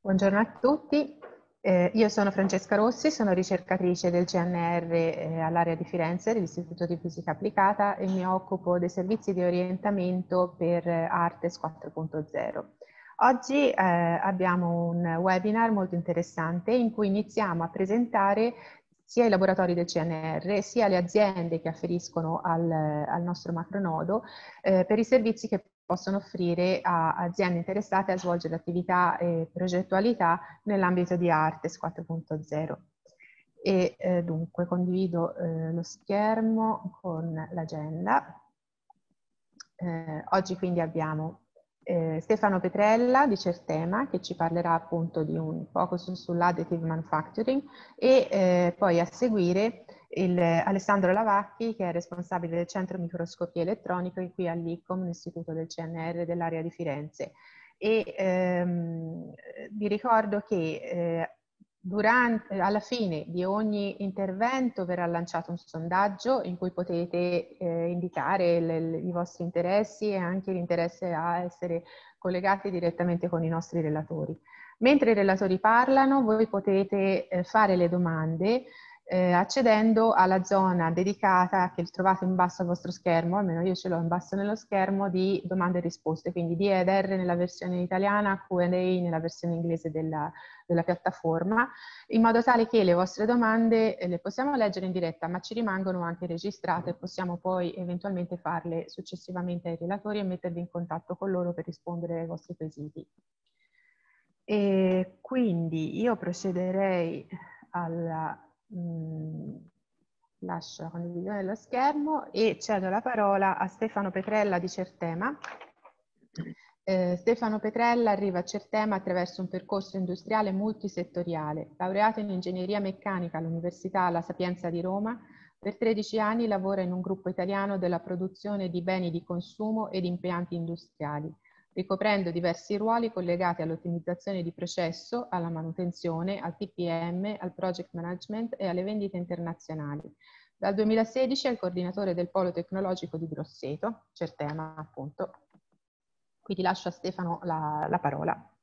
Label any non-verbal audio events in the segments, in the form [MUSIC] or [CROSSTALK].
Buongiorno a tutti, eh, io sono Francesca Rossi, sono ricercatrice del CNR eh, all'area di Firenze dell'Istituto di Fisica Applicata e mi occupo dei servizi di orientamento per eh, Artes 4.0. Oggi eh, abbiamo un webinar molto interessante in cui iniziamo a presentare sia i laboratori del CNR sia le aziende che afferiscono al, al nostro macronodo eh, per i servizi che possono offrire a aziende interessate a svolgere attività e progettualità nell'ambito di Artes 4.0. E eh, dunque condivido eh, lo schermo con l'agenda. Eh, oggi quindi abbiamo eh, Stefano Petrella di Certema che ci parlerà appunto di un focus sull'additive manufacturing e eh, poi a seguire il, Alessandro Lavacchi che è responsabile del centro microscopia elettronica qui all'ICOM, l'Istituto del CNR dell'area di Firenze. E ehm, vi ricordo che eh, Durante, alla fine di ogni intervento verrà lanciato un sondaggio in cui potete eh, indicare le, le, i vostri interessi e anche l'interesse a essere collegati direttamente con i nostri relatori. Mentre i relatori parlano, voi potete eh, fare le domande eh, accedendo alla zona dedicata che trovate in basso al vostro schermo, almeno io ce l'ho in basso nello schermo, di domande e risposte, quindi di EDR nella versione italiana, Q&A nella versione inglese della, della, piattaforma, in modo tale che le vostre domande eh, le possiamo leggere in diretta, ma ci rimangono anche registrate e possiamo poi eventualmente farle successivamente ai relatori e mettervi in contatto con loro per rispondere ai vostri quesiti. E quindi io procederei alla Mm, lascio la condivisione dello schermo e cedo la parola a Stefano Petrella di Certema. Eh, Stefano Petrella arriva a Certema attraverso un percorso industriale multisettoriale. Laureato in ingegneria meccanica all'Università La Sapienza di Roma, per 13 anni lavora in un gruppo italiano della produzione di beni di consumo ed impianti industriali ricoprendo diversi ruoli collegati all'ottimizzazione di processo, alla manutenzione, al TPM, al project management e alle vendite internazionali. Dal 2016 è il coordinatore del Polo Tecnologico di Grosseto, Certema appunto. Quindi lascio a Stefano la, la parola.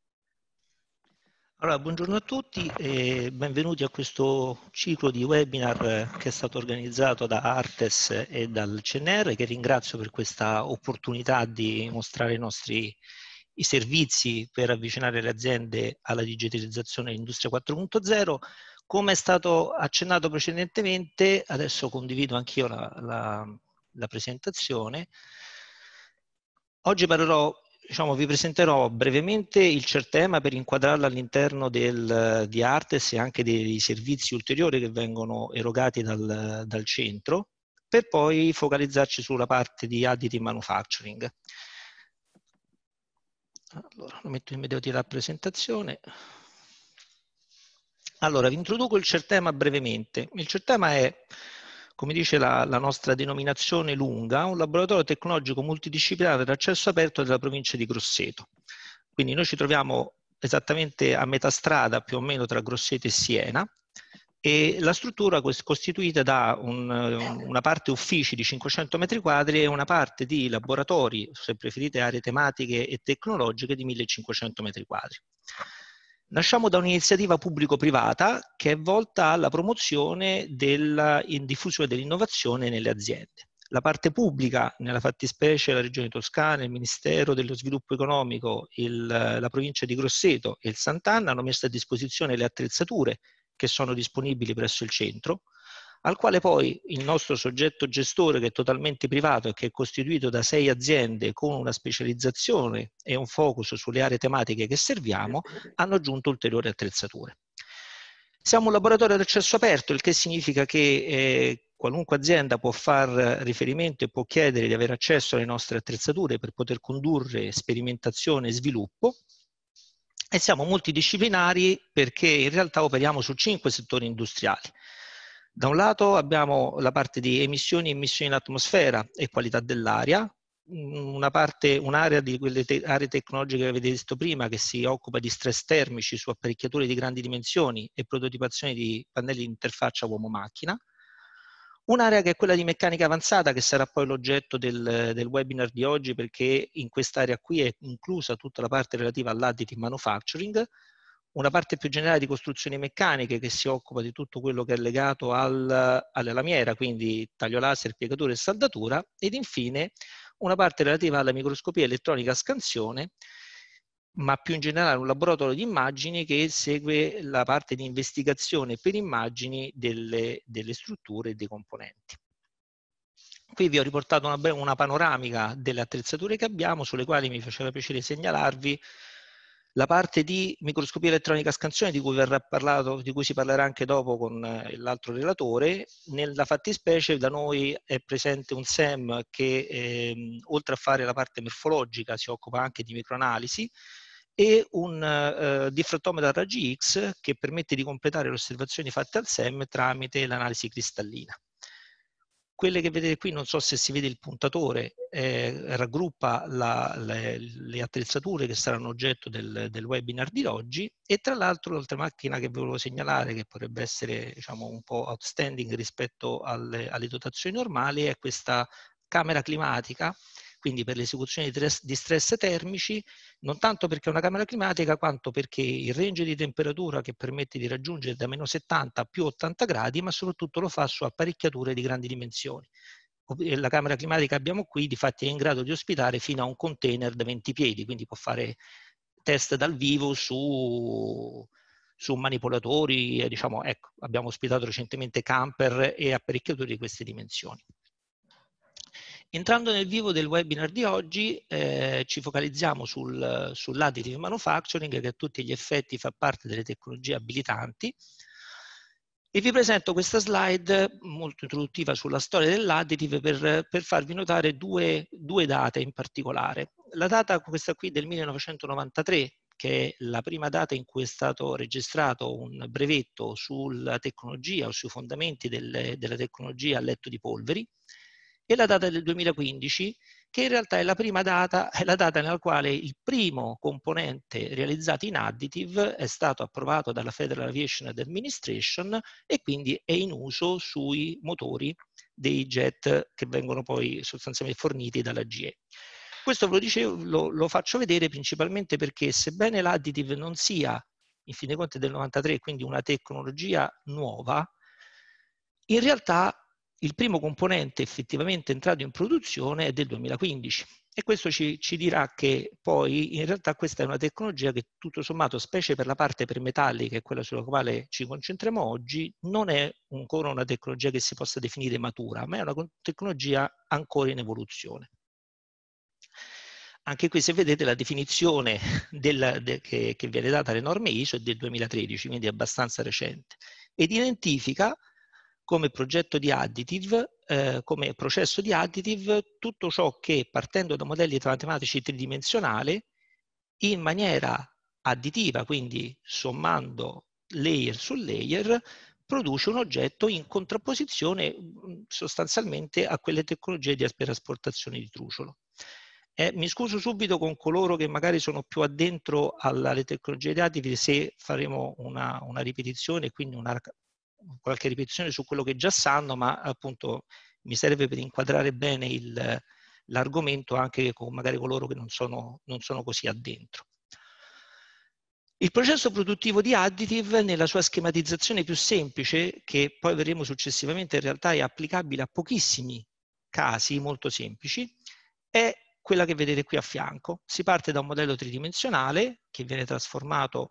Allora, buongiorno a tutti e benvenuti a questo ciclo di webinar che è stato organizzato da Artes e dal CNR, che ringrazio per questa opportunità di mostrare i nostri i servizi per avvicinare le aziende alla digitalizzazione dell'industria 4.0. Come è stato accennato precedentemente, adesso condivido anch'io la, la, la presentazione. Oggi parlerò diciamo, vi presenterò brevemente il CERTEMA per inquadrarlo all'interno del, di Artes e anche dei servizi ulteriori che vengono erogati dal, dal centro, per poi focalizzarci sulla parte di additive manufacturing. Allora, lo metto in medio la presentazione. Allora, vi introduco il CERTEMA brevemente. Il CERTEMA è come dice la, la, nostra denominazione lunga, un laboratorio tecnologico multidisciplinare d'accesso aperto della provincia di Grosseto. Quindi noi ci troviamo esattamente a metà strada più o meno tra Grosseto e Siena e la struttura è costituita da un, una parte uffici di 500 metri quadri e una parte di laboratori, se preferite aree tematiche e tecnologiche di 1500 metri quadri. Nasciamo da un'iniziativa pubblico-privata che è volta alla promozione della diffusione dell'innovazione nelle aziende. La parte pubblica, nella fattispecie la Regione Toscana, il Ministero dello Sviluppo Economico, il, la provincia di Grosseto e il Sant'Anna hanno messo a disposizione le attrezzature che sono disponibili presso il centro, al quale poi il nostro soggetto gestore, che è totalmente privato e che è costituito da sei aziende con una specializzazione e un focus sulle aree tematiche che serviamo, hanno aggiunto ulteriori attrezzature. Siamo un laboratorio ad accesso aperto, il che significa che eh, qualunque azienda può far riferimento e può chiedere di avere accesso alle nostre attrezzature per poter condurre sperimentazione e sviluppo. E siamo multidisciplinari perché in realtà operiamo su cinque settori industriali. Da un lato abbiamo la parte di emissioni e emissioni in atmosfera e qualità dell'aria, una parte, un'area di quelle te- aree tecnologiche che avete visto prima che si occupa di stress termici su apparecchiature di grandi dimensioni e prototipazione di pannelli di interfaccia uomo-macchina, un'area che è quella di meccanica avanzata che sarà poi l'oggetto del, del webinar di oggi perché in quest'area qui è inclusa tutta la parte relativa all'additive manufacturing, una parte più generale di costruzioni meccaniche che si occupa di tutto quello che è legato al, alla lamiera, quindi taglio laser, piegatura e saldatura, ed infine una parte relativa alla microscopia elettronica a scansione, ma più in generale un laboratorio di immagini che segue la parte di investigazione per immagini delle, delle strutture e dei componenti. Qui vi ho riportato una, una panoramica delle attrezzature che abbiamo, sulle quali mi faceva piacere segnalarvi la parte di microscopia elettronica a scansione di cui, parlato, di cui si parlerà anche dopo con eh, l'altro relatore, nella fattispecie da noi è presente un SEM che eh, oltre a fare la parte morfologica si occupa anche di microanalisi e un eh, diffrattometro X che permette di completare le osservazioni fatte al SEM tramite l'analisi cristallina. Quelle che vedete qui, non so se si vede il puntatore, eh, raggruppa la, le, le, attrezzature che saranno oggetto del, del, webinar di oggi e tra l'altro l'altra macchina che volevo segnalare, che potrebbe essere diciamo, un po' outstanding rispetto alle, alle dotazioni normali, è questa camera climatica quindi per l'esecuzione di stress termici, non tanto perché è una camera climatica, quanto perché il range di temperatura che permette di raggiungere da meno 70 a più 80 gradi, ma soprattutto lo fa su apparecchiature di grandi dimensioni. La camera climatica che abbiamo qui, di fatti, è in grado di ospitare fino a un container da 20 piedi, quindi può fare test dal vivo su, su manipolatori, diciamo, ecco, abbiamo ospitato recentemente camper e apparecchiature di queste dimensioni. Entrando nel vivo del webinar di oggi, eh, ci focalizziamo sul, sull'additive manufacturing che a tutti gli effetti fa parte delle tecnologie abilitanti e vi presento questa slide molto introduttiva sulla storia dell'additive per, per farvi notare due, due, date in particolare. La data, questa qui del 1993, che è la prima data in cui è stato registrato un brevetto sulla tecnologia o sui fondamenti delle, della tecnologia a letto di polveri, e la data del 2015, che in realtà è la prima data, è la data nella quale il primo componente realizzato in additive è stato approvato dalla Federal Aviation Administration e quindi è in uso sui motori dei jet che vengono poi sostanzialmente forniti dalla GE. Questo ve lo, dicevo, lo, lo faccio vedere principalmente perché sebbene l'additive non sia, in fin dei conti del 93, quindi una tecnologia nuova, in realtà il primo componente effettivamente entrato in produzione è del 2015 e questo ci, ci, dirà che poi in realtà questa è una tecnologia che tutto sommato, specie per la parte per metalli, che è quella sulla quale ci concentriamo oggi, non è ancora una tecnologia che si possa definire matura, ma è una tecnologia ancora in evoluzione. Anche qui se vedete la definizione del, de, che, che viene data alle norme ISO è del 2013, quindi è abbastanza recente, ed identifica come progetto di additive, eh, come processo di additive, tutto ciò che partendo da modelli matematici tridimensionali, in maniera additiva, quindi sommando layer su layer, produce un oggetto in contrapposizione sostanzialmente a quelle tecnologie di asperasportazione di truciolo. Eh, mi scuso subito con coloro che magari sono più addentro alle tecnologie di additive se faremo una, una ripetizione, quindi una qualche ripetizione su quello che già sanno, ma appunto mi serve per inquadrare bene il, l'argomento anche con magari coloro che non sono, non sono così addentro. Il processo produttivo di additive nella sua schematizzazione più semplice, che poi vedremo successivamente in realtà è applicabile a pochissimi casi molto semplici, è quella che vedete qui a fianco. Si parte da un modello tridimensionale che viene trasformato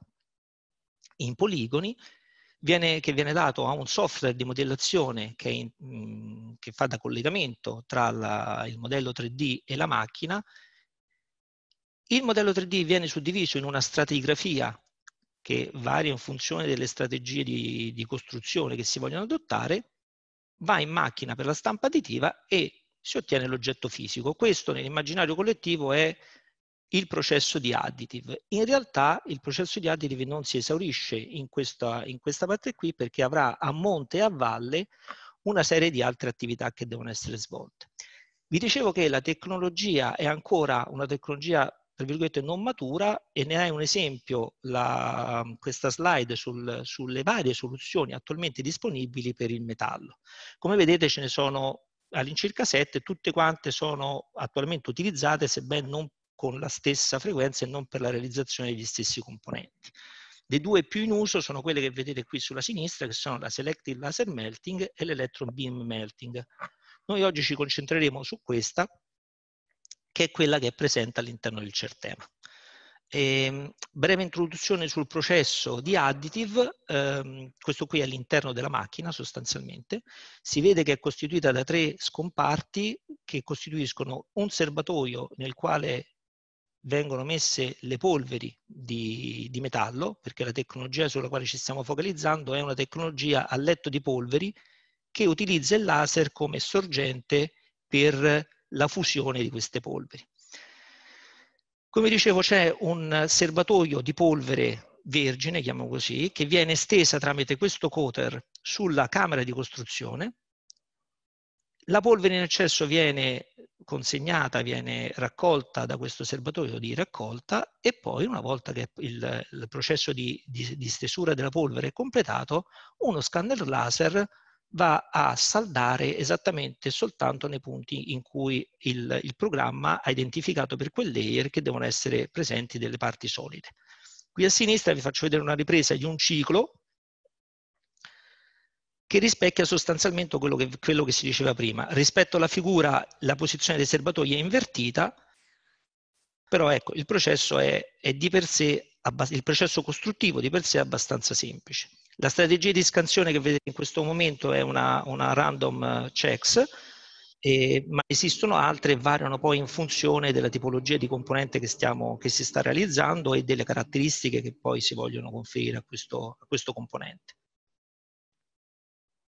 in poligoni viene, che viene dato a un software di modellazione che, in, mm, che fa da collegamento tra la, il modello 3D e la macchina. Il modello 3D viene suddiviso in una stratigrafia che varia in funzione delle strategie di, di costruzione che si vogliono adottare, va in macchina per la stampa additiva e si ottiene l'oggetto fisico. Questo nell'immaginario collettivo è il processo di additive. In realtà il processo di additive non si esaurisce in questa, in questa parte qui perché avrà a monte e a valle una serie di altre attività che devono essere svolte. Vi dicevo che la tecnologia è ancora una tecnologia tra virgolette non matura e ne hai un esempio la, questa slide sul, sulle varie soluzioni attualmente disponibili per il metallo. Come vedete ce ne sono all'incirca sette, tutte quante sono attualmente utilizzate sebbene non con la stessa frequenza e non per la realizzazione degli stessi componenti. Le due più in uso sono quelle che vedete qui sulla sinistra, che sono la Selective Laser Melting e l'Electron Beam Melting. Noi oggi ci concentreremo su questa, che è quella che è presente all'interno del CERTEMA. E, ehm, breve introduzione sul processo di additive, ehm, questo qui è all'interno della macchina sostanzialmente, si vede che è costituita da tre scomparti che costituiscono un serbatoio nel quale vengono messe le polveri di, di, metallo, perché la tecnologia sulla quale ci stiamo focalizzando è una tecnologia a letto di polveri che utilizza il laser come sorgente per la fusione di queste polveri. Come dicevo c'è un serbatoio di polvere vergine, chiamiamo così, che viene estesa tramite questo coater sulla camera di costruzione. La polvere in eccesso viene consegnata, viene raccolta da questo serbatoio di raccolta e poi una volta che il, il processo di, di, di stesura della polvere è completato, uno scanner laser va a saldare esattamente soltanto nei punti in cui il, il, programma ha identificato per quel layer che devono essere presenti delle parti solide. Qui a sinistra vi faccio vedere una ripresa di un ciclo che rispecchia sostanzialmente quello che, quello che si diceva prima. Rispetto alla figura la posizione dei serbatoi è invertita, però ecco, il processo è, è di per sé, il processo costruttivo di per sé è abbastanza semplice. La strategia di scansione che vedete in questo momento è una, una random eh, checks, eh, ma esistono altre e variano poi in funzione della tipologia di componente che, stiamo, che si sta realizzando e delle caratteristiche che poi si vogliono conferire a questo, a questo componente.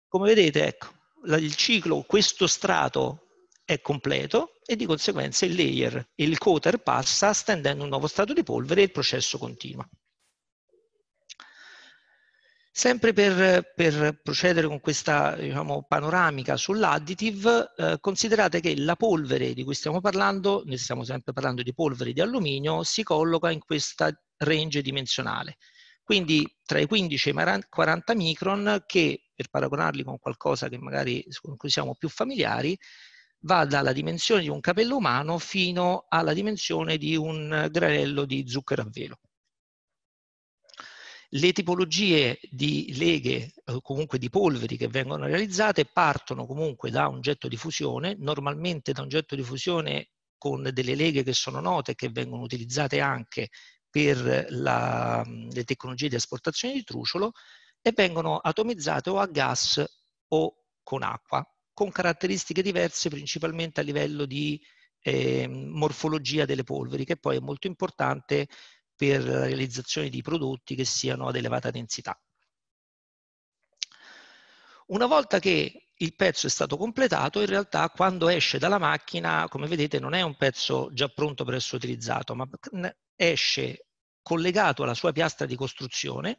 Come vedete, ecco, il ciclo, questo strato è completo e di conseguenza il layer, il coater passa stendendo un nuovo strato di polvere e il processo continua. Sempre per, per, procedere con questa diciamo, panoramica sull'additive, eh, considerate che la polvere di cui stiamo parlando, ne stiamo sempre parlando di polvere di alluminio, si colloca in questa range dimensionale. Quindi tra i 15 e i 40 micron che, per paragonarli con qualcosa che magari con cui siamo più familiari, va dalla dimensione di un capello umano fino alla dimensione di un granello di zucchero a velo. Le tipologie di leghe o comunque di polveri che vengono realizzate partono comunque da un getto di fusione, normalmente da un getto di fusione con delle leghe che sono note e che vengono utilizzate anche per la, le tecnologie di esportazione di truciolo e vengono atomizzate o a gas o con acqua, con caratteristiche diverse principalmente a livello di eh, morfologia delle polveri, che poi è molto importante per la realizzazione di prodotti che siano ad elevata densità. Una volta che il pezzo è stato completato, in realtà quando esce dalla macchina, come vedete, non è un pezzo già pronto per essere utilizzato, ma esce collegato alla sua piastra di costruzione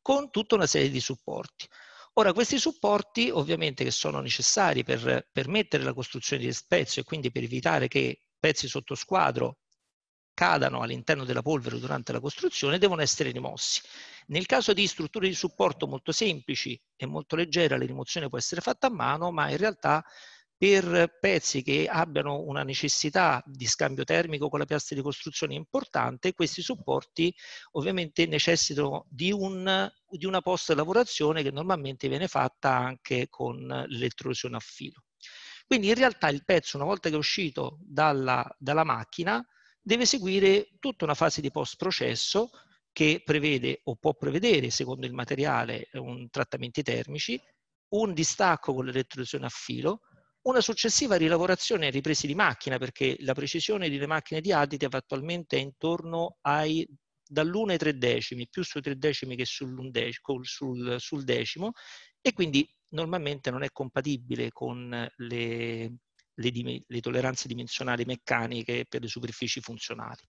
con tutta una serie di supporti. Ora, questi supporti, ovviamente, che sono necessari per permettere la costruzione di pezzo e quindi per evitare che pezzi sotto squadro cadano all'interno della polvere durante la costruzione devono essere rimossi. Nel caso di strutture di supporto molto semplici e molto leggere la rimozione può essere fatta a mano, ma in realtà per pezzi che abbiano una necessità di scambio termico con la piastra di costruzione importante, questi supporti ovviamente necessitano di, un, di una post-lavorazione che normalmente viene fatta anche con l'elettrosione a filo. Quindi in realtà il pezzo, una volta che è uscito dalla, dalla macchina, deve seguire tutta una fase di post-processo che prevede o può prevedere, secondo il materiale, un trattamenti termici, un distacco con l'elettrosione a filo, una successiva rilavorazione e riprese di macchina, perché la precisione delle macchine di additive attualmente è intorno ai dall'1 ai 3 decimi, più sui 3 decimi che sul, sul decimo, e quindi normalmente non è compatibile con le le, le tolleranze dimensionali meccaniche per le superfici funzionali.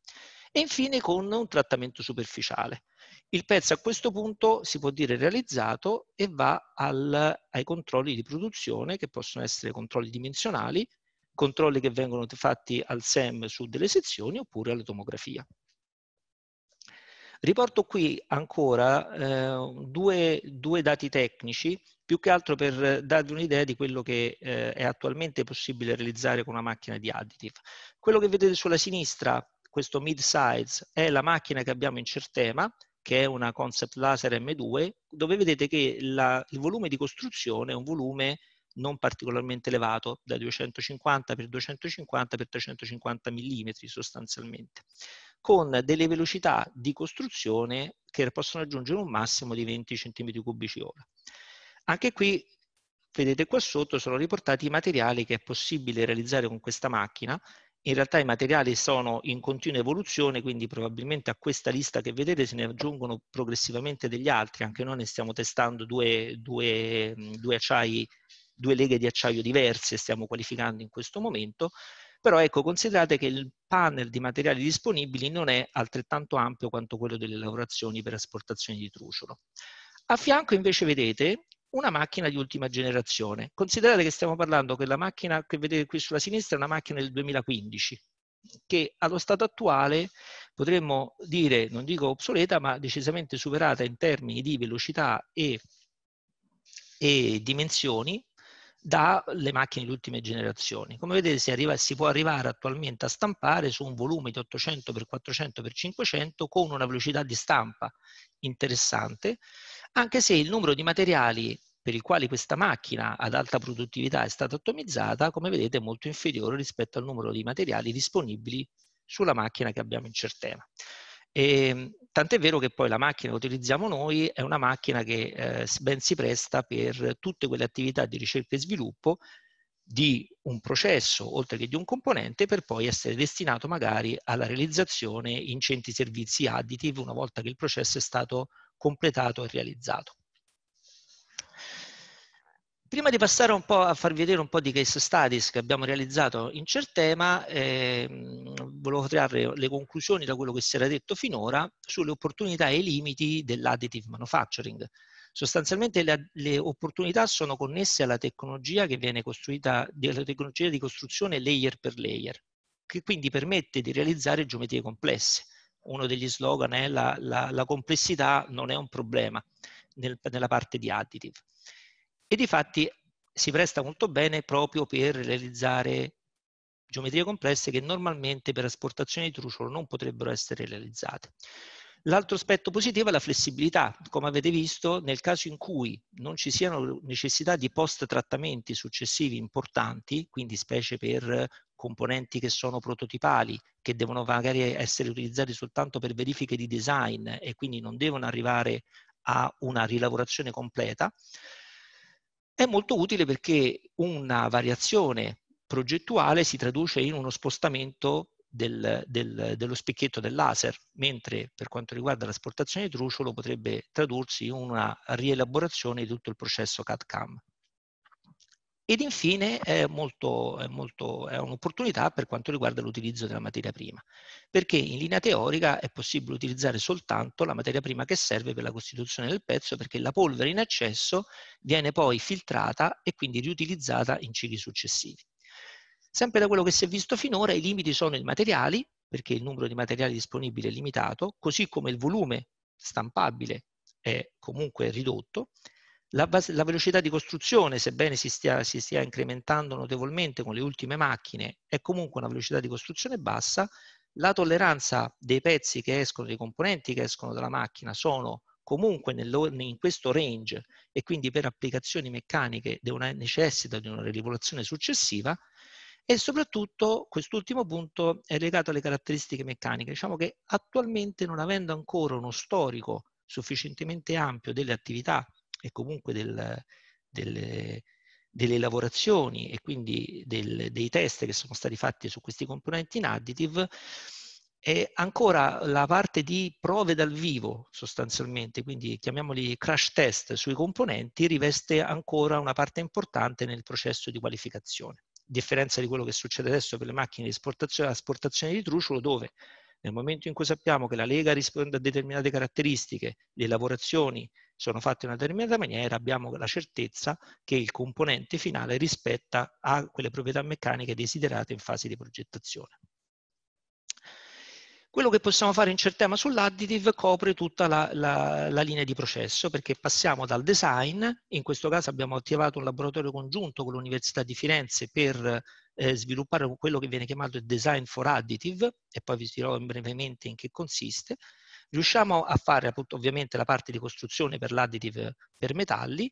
E infine con un trattamento superficiale. Il pezzo a questo punto si può dire realizzato e va al, ai controlli di produzione che possono essere controlli dimensionali, controlli che vengono fatti al SEM su delle sezioni oppure alla tomografia. Riporto qui ancora eh, due, due, dati tecnici, più che altro per darvi un'idea di quello che eh, è attualmente possibile realizzare con una macchina di additive. Quello che vedete sulla sinistra, questo mid-size, è la macchina che abbiamo in Certema, che è una concept laser M2, dove vedete che la, il volume di costruzione è un volume non particolarmente elevato, da 250 x 250 x 350 mm sostanzialmente, con delle velocità di costruzione che possono raggiungere un massimo di 20 cm3 ora. Anche qui, vedete qua sotto, sono riportati i materiali che è possibile realizzare con questa macchina in realtà i materiali sono in continua evoluzione, quindi probabilmente a questa lista che vedete se ne aggiungono progressivamente degli altri, anche noi ne stiamo testando due, due, due, acciai, due leghe di acciaio diverse, stiamo qualificando in questo momento, però ecco, considerate che il panel di materiali disponibili non è altrettanto ampio quanto quello delle lavorazioni per esportazione di truciolo. A fianco invece vedete una macchina di ultima generazione. Considerate che stiamo parlando che la macchina che vedete qui sulla sinistra è una macchina del 2015, che allo stato attuale potremmo dire, non dico obsoleta, ma decisamente superata in termini di velocità e, e dimensioni dalle macchine di ultime generazioni. Come vedete si, arriva, si, può arrivare attualmente a stampare su un volume di 800 x 400 x 500 con una velocità di stampa interessante, anche se il numero di materiali per i quali questa macchina ad alta produttività è stata ottimizzata, come vedete, è molto inferiore rispetto al numero di materiali disponibili sulla macchina che abbiamo in certema. E, ehm, tant'è vero che poi la macchina che utilizziamo noi è una macchina che eh, ben si presta per tutte quelle attività di ricerca e sviluppo di un processo, oltre che di un componente, per poi essere destinato magari alla realizzazione in centri servizi additive una volta che il processo è stato completato e realizzato. Prima di passare un po' a farvi vedere un po' di case studies che abbiamo realizzato in Certema, eh, volevo trarre le conclusioni da quello che si era detto finora sulle opportunità e i limiti dell'additive manufacturing. Sostanzialmente le, le, opportunità sono connesse alla tecnologia che viene costruita, alla tecnologia di costruzione layer per layer, che quindi permette di realizzare geometrie complesse. Uno degli slogan è la, la, la complessità non è un problema nel, nella parte di additive e di fatti si presta molto bene proprio per realizzare geometrie complesse che normalmente per esportazione di truciolo non potrebbero essere realizzate. L'altro aspetto positivo è la flessibilità. Come avete visto, nel caso in cui non ci siano necessità di post-trattamenti successivi importanti, quindi specie per componenti che sono prototipali, che devono magari essere utilizzati soltanto per verifiche di design e quindi non devono arrivare a una rilavorazione completa, è molto utile perché una variazione progettuale si traduce in uno spostamento del, del, dello specchietto del laser, mentre per quanto riguarda l'asportazione di truciolo potrebbe tradursi in una rielaborazione di tutto il processo CAD-CAM. Ed infine è, molto, è, molto, è un'opportunità per quanto riguarda l'utilizzo della materia prima, perché in linea teorica è possibile utilizzare soltanto la materia prima che serve per la costituzione del pezzo, perché la polvere in eccesso viene poi filtrata e quindi riutilizzata in cicli successivi. Sempre da quello che si è visto finora, i limiti sono i materiali, perché il numero di materiali disponibili è limitato, così come il volume stampabile è comunque ridotto, la, base, la, velocità di costruzione, sebbene si stia, si stia, incrementando notevolmente con le ultime macchine, è comunque una velocità di costruzione bassa. La tolleranza dei pezzi che escono, dei componenti che escono dalla macchina sono comunque in questo range e quindi per applicazioni meccaniche devono, necessitano di una rivoluzione successiva e soprattutto quest'ultimo punto è legato alle caratteristiche meccaniche. Diciamo che attualmente non avendo ancora uno storico sufficientemente ampio delle attività e comunque del, delle, delle, lavorazioni e quindi del, dei test che sono stati fatti su questi componenti in additive, e ancora la parte di prove dal vivo sostanzialmente, quindi chiamiamoli crash test sui componenti, riveste ancora una parte importante nel processo di qualificazione. A differenza di quello che succede adesso per le macchine di esportazione, esportazione di truciolo, dove nel momento in cui sappiamo che la lega risponde a determinate caratteristiche, le lavorazioni sono fatte in una determinata maniera, abbiamo la certezza che il componente finale rispetta a quelle proprietà meccaniche desiderate in fase di progettazione. Quello che possiamo fare in Certema sull'additive copre tutta la, la, la, linea di processo perché passiamo dal design, in questo caso abbiamo attivato un laboratorio congiunto con l'Università di Firenze per eh, sviluppare quello che viene chiamato il design for additive e poi vi dirò brevemente in che consiste, Riusciamo a fare appunto, ovviamente la parte di costruzione per l'additive per metalli,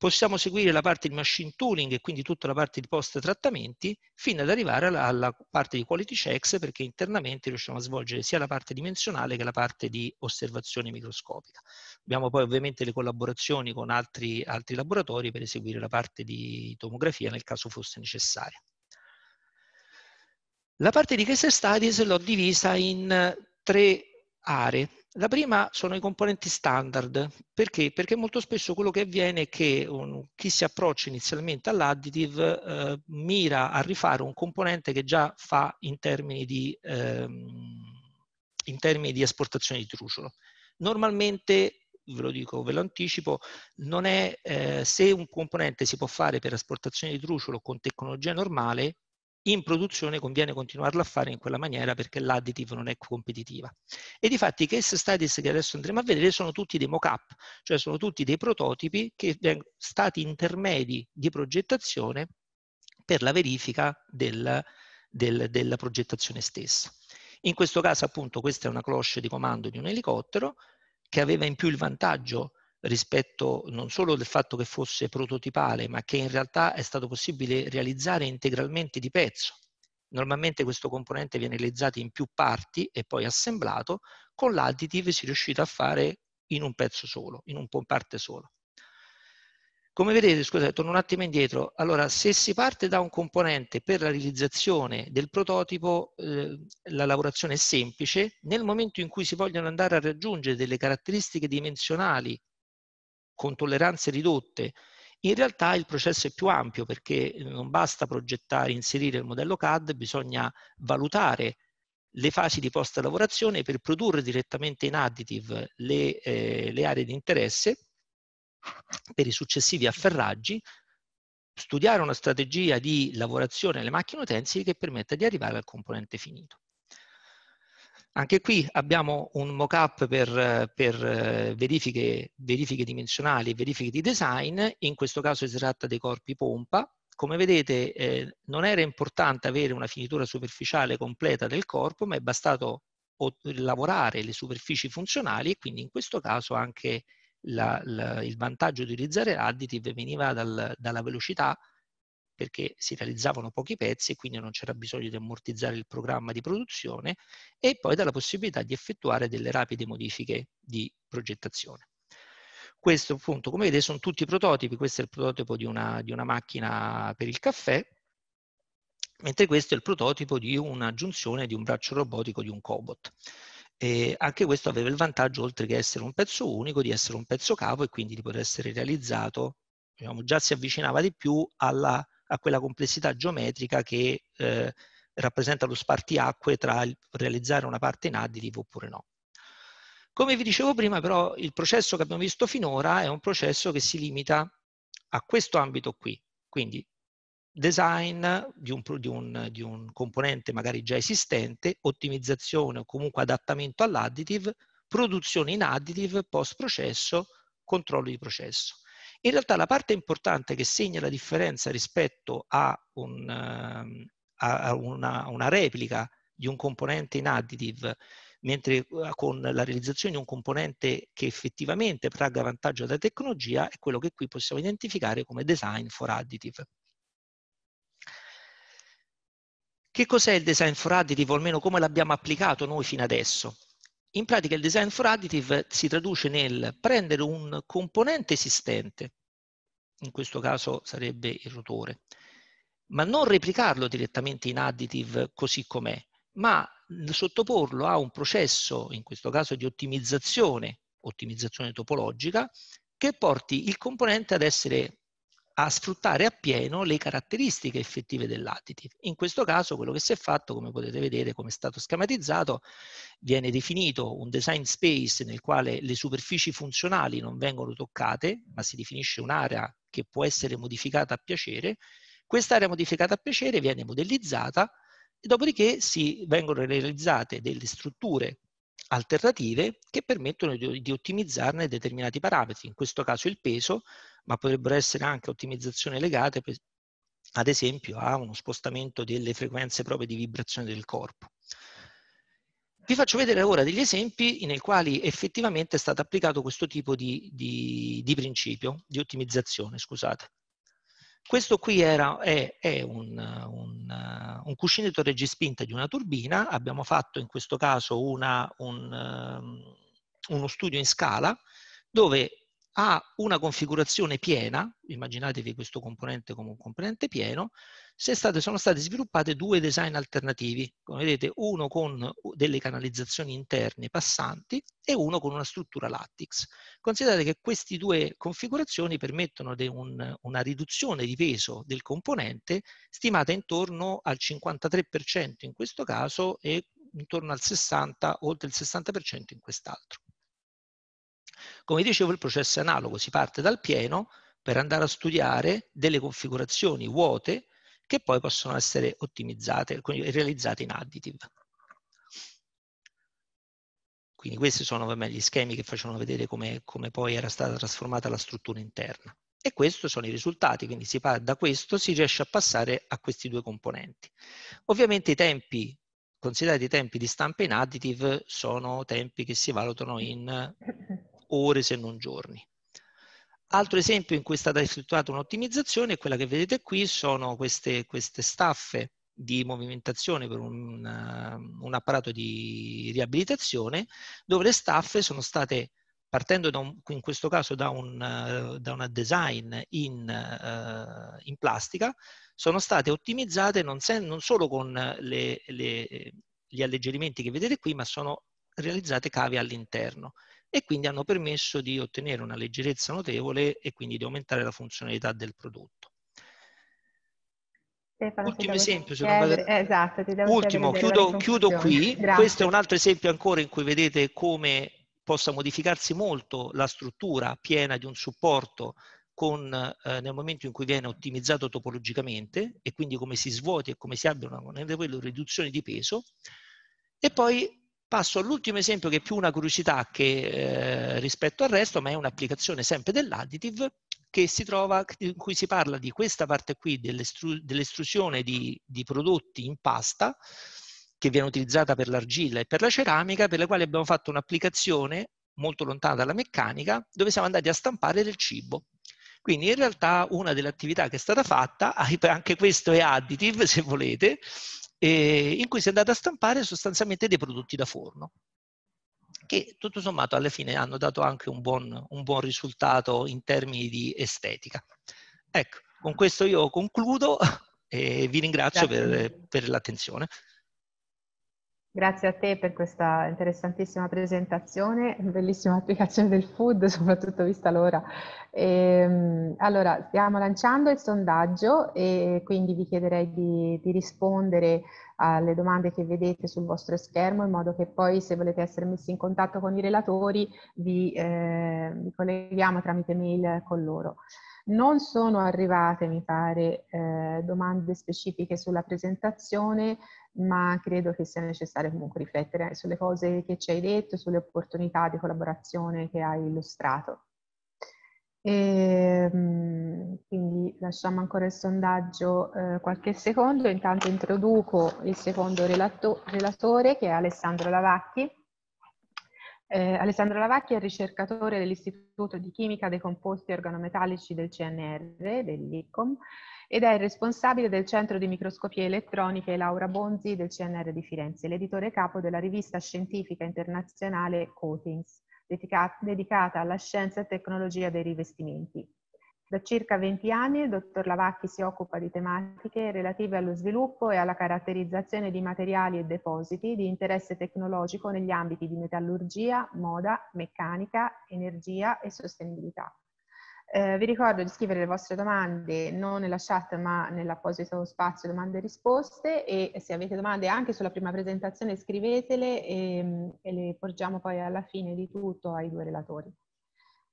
possiamo seguire la parte di machine tooling e quindi tutta la parte di post trattamenti fino ad arrivare alla, alla, parte di quality checks perché internamente riusciamo a svolgere sia la parte dimensionale che la parte di osservazione microscopica. Abbiamo poi ovviamente le collaborazioni con altri, altri laboratori per eseguire la parte di tomografia nel caso fosse necessaria. La parte di case studies l'ho divisa in tre aree. La prima sono i componenti standard. Perché? Perché molto spesso quello che avviene è che un, chi si approccia inizialmente all'additive eh, mira a rifare un componente che già fa in termini di, ehm, in termini di esportazione di truciolo. Normalmente ve lo dico, ve lo anticipo, non è eh, se un componente si può fare per esportazione di truciolo con tecnologia normale, in produzione conviene continuarlo a fare in quella maniera perché l'additive non è competitiva. E di fatti i case studies che adesso andremo a vedere sono tutti dei mock-up, cioè sono tutti dei prototipi che sono stati intermedi di progettazione per la verifica del, del, della progettazione stessa. In questo caso appunto questa è una cloche di comando di un elicottero che aveva in più il vantaggio rispetto non solo del fatto che fosse prototipale, ma che in realtà è stato possibile realizzare integralmente di pezzo. Normalmente questo componente viene realizzato in più parti e poi assemblato, con l'additive si è riuscito a fare in un pezzo solo, in un parte solo. Come vedete, scusate, torno un attimo indietro. Allora, se si parte da un componente per la realizzazione del prototipo, eh, la lavorazione è semplice. Nel momento in cui si vogliono andare a raggiungere delle caratteristiche dimensionali con tolleranze ridotte, in realtà il processo è più ampio perché non basta progettare, inserire il modello CAD, bisogna valutare le fasi di post-lavorazione per produrre direttamente in additive le, eh, le aree di interesse per i successivi afferraggi, studiare una strategia di lavorazione alle macchine utensili che permetta di arrivare al componente finito. Anche qui abbiamo un mock-up per, per eh, verifiche, verifiche, dimensionali e verifiche di design, in questo caso si tratta dei corpi pompa. Come vedete eh, non era importante avere una finitura superficiale completa del corpo, ma è bastato lavorare le superfici funzionali e quindi in questo caso anche la, la, il vantaggio di utilizzare additive veniva dal, dalla velocità perché si realizzavano pochi pezzi e quindi non c'era bisogno di ammortizzare il programma di produzione e poi dalla possibilità di effettuare delle rapide modifiche di progettazione. Questo appunto, come vedete, sono tutti prototipi, questo è il prototipo di una, di una macchina per il caffè, mentre questo è il prototipo di una giunzione di un braccio robotico di un cobot. E anche questo aveva il vantaggio, oltre che essere un pezzo unico, di essere un pezzo cavo e quindi di poter essere realizzato, diciamo, già si avvicinava di più alla a quella complessità geometrica che eh, rappresenta lo spartiacque tra realizzare una parte in additive oppure no. Come vi dicevo prima, però, il processo che abbiamo visto finora è un processo che si limita a questo ambito qui, quindi design di un, di un, di un componente magari già esistente, ottimizzazione o comunque adattamento all'additive, produzione in additive, post processo, controllo di processo. In realtà la parte importante che segna la differenza rispetto a, un, ehm, a una, una, replica di un componente in additive, mentre eh, con la realizzazione di un componente che effettivamente tragga vantaggio dalla tecnologia, è quello che qui possiamo identificare come design for additive. Che cos'è il design for additive, o almeno come l'abbiamo applicato noi fino adesso? In pratica il design for additive si traduce nel prendere un componente esistente, in questo caso sarebbe il rotore, ma non replicarlo direttamente in additive così com'è, ma sottoporlo a un processo, in questo caso di ottimizzazione, ottimizzazione topologica, che porti il componente ad essere a sfruttare appieno le caratteristiche effettive dell'additive. In questo caso quello che si è fatto, come potete vedere, come è stato schematizzato, viene definito un design space nel quale le superfici funzionali non vengono toccate, ma si definisce un'area che può essere modificata a piacere. Quest'area modificata a piacere viene modellizzata e dopodiché si vengono realizzate delle strutture alternative che permettono di, di, ottimizzarne determinati parametri, in questo caso il peso, ma potrebbero essere anche ottimizzazioni legate per, ad esempio a uno spostamento delle frequenze proprie di vibrazione del corpo. Vi faccio vedere ora degli esempi nei quali effettivamente è stato applicato questo tipo di, di, di principio, di ottimizzazione, scusate. Questo qui era, è, è un, un, un, cuscinetto reggispinta di una turbina, abbiamo fatto in questo caso una, un, um, uno studio in scala dove ha una configurazione piena, immaginatevi questo componente come un componente pieno, state, sono stati sviluppati due design alternativi, come vedete uno con delle canalizzazioni interne passanti e uno con una struttura lattice. Considerate che queste due configurazioni permettono un, una riduzione di peso del componente stimata intorno al 53% in questo caso e intorno al 60, oltre il 60% in quest'altro. Come dicevo, il processo è analogo, si parte dal pieno per andare a studiare delle configurazioni vuote che poi possono essere ottimizzate, quindi realizzate in additive. Quindi questi sono vabbè, gli schemi che facevano vedere come, come, poi era stata trasformata la struttura interna. E questi sono i risultati, quindi da questo si riesce a passare a questi due componenti. Ovviamente i tempi, considerati i tempi di stampa in additive, sono tempi che si valutano in ore se non giorni. Altro esempio in cui è stata effettuata un'ottimizzazione è quella che vedete qui, sono queste, queste staffe di movimentazione per un, uh, un, apparato di riabilitazione, dove le staffe sono state, partendo un, in questo caso da un, uh, da una design in, uh, in, plastica, sono state ottimizzate non, sen- non solo con le, le, gli alleggerimenti che vedete qui, ma sono realizzate cavi all'interno e quindi hanno permesso di ottenere una leggerezza notevole e quindi di aumentare la funzionalità del prodotto. Stefano, Ultimo esempio, se non vado... esatto, Ultimo, chiudo, chiudo qui. Grazie. Questo è un altro esempio ancora in cui vedete come possa modificarsi molto la struttura piena di un supporto con, eh, nel momento in cui viene ottimizzato topologicamente e quindi come si svuoti e come si abbia una notevole riduzione di peso. E poi Passo all'ultimo esempio che è più una curiosità che eh, rispetto al resto, ma è un'applicazione sempre dell'additive che si trova, in cui si parla di questa parte qui dell'estru- dell'estrusione di, di prodotti in pasta che viene utilizzata per l'argilla e per la ceramica, per le quali abbiamo fatto un'applicazione molto lontana dalla meccanica, dove siamo andati a stampare del cibo. Quindi in realtà una delle attività che è stata fatta, [LAUGHS] anche questo è additive se volete, eh, in cui si è andato a stampare sostanzialmente dei prodotti da forno che tutto sommato alla fine hanno dato anche un buon, un buon risultato in termini di estetica. Ecco, con questo io concludo [LAUGHS] e vi ringrazio per, per l'attenzione. Grazie a te per questa interessantissima presentazione, bellissima applicazione del food, [LAUGHS] soprattutto vista l'ora. Ehm, allora, stiamo lanciando il sondaggio e quindi vi chiederei di, di, rispondere alle domande che vedete sul vostro schermo in modo che poi se volete essere messi in contatto con i relatori vi, eh, vi colleghiamo tramite mail con loro. Non sono arrivate, mi pare, eh, domande specifiche sulla presentazione, ma credo che sia necessario comunque riflettere sulle cose che ci hai detto, sulle opportunità di collaborazione che hai illustrato. E, ehm, quindi lasciamo ancora il sondaggio eh, qualche secondo, intanto introduco il secondo relato relatore che è Alessandro Lavacchi. Eh, Alessandro Lavacchi è ricercatore dell'Istituto di Chimica dei Composti Organometallici del CNR, dell'ICOM, ed è il responsabile del Centro di Microscopie Elettroniche Laura Bonzi del CNR di Firenze, l'editore capo della rivista scientifica internazionale Coatings, dedicata alla scienza e tecnologia dei rivestimenti. Da circa 20 anni il dottor Lavacchi si occupa di tematiche relative allo sviluppo e alla caratterizzazione di materiali e depositi di interesse tecnologico negli ambiti di metallurgia, moda, meccanica, energia e sostenibilità. Eh, vi ricordo di scrivere le vostre domande non nella chat ma nell'apposito spazio domande e risposte e se avete domande anche sulla prima presentazione scrivetele e, e le porgiamo poi alla fine di tutto ai due relatori.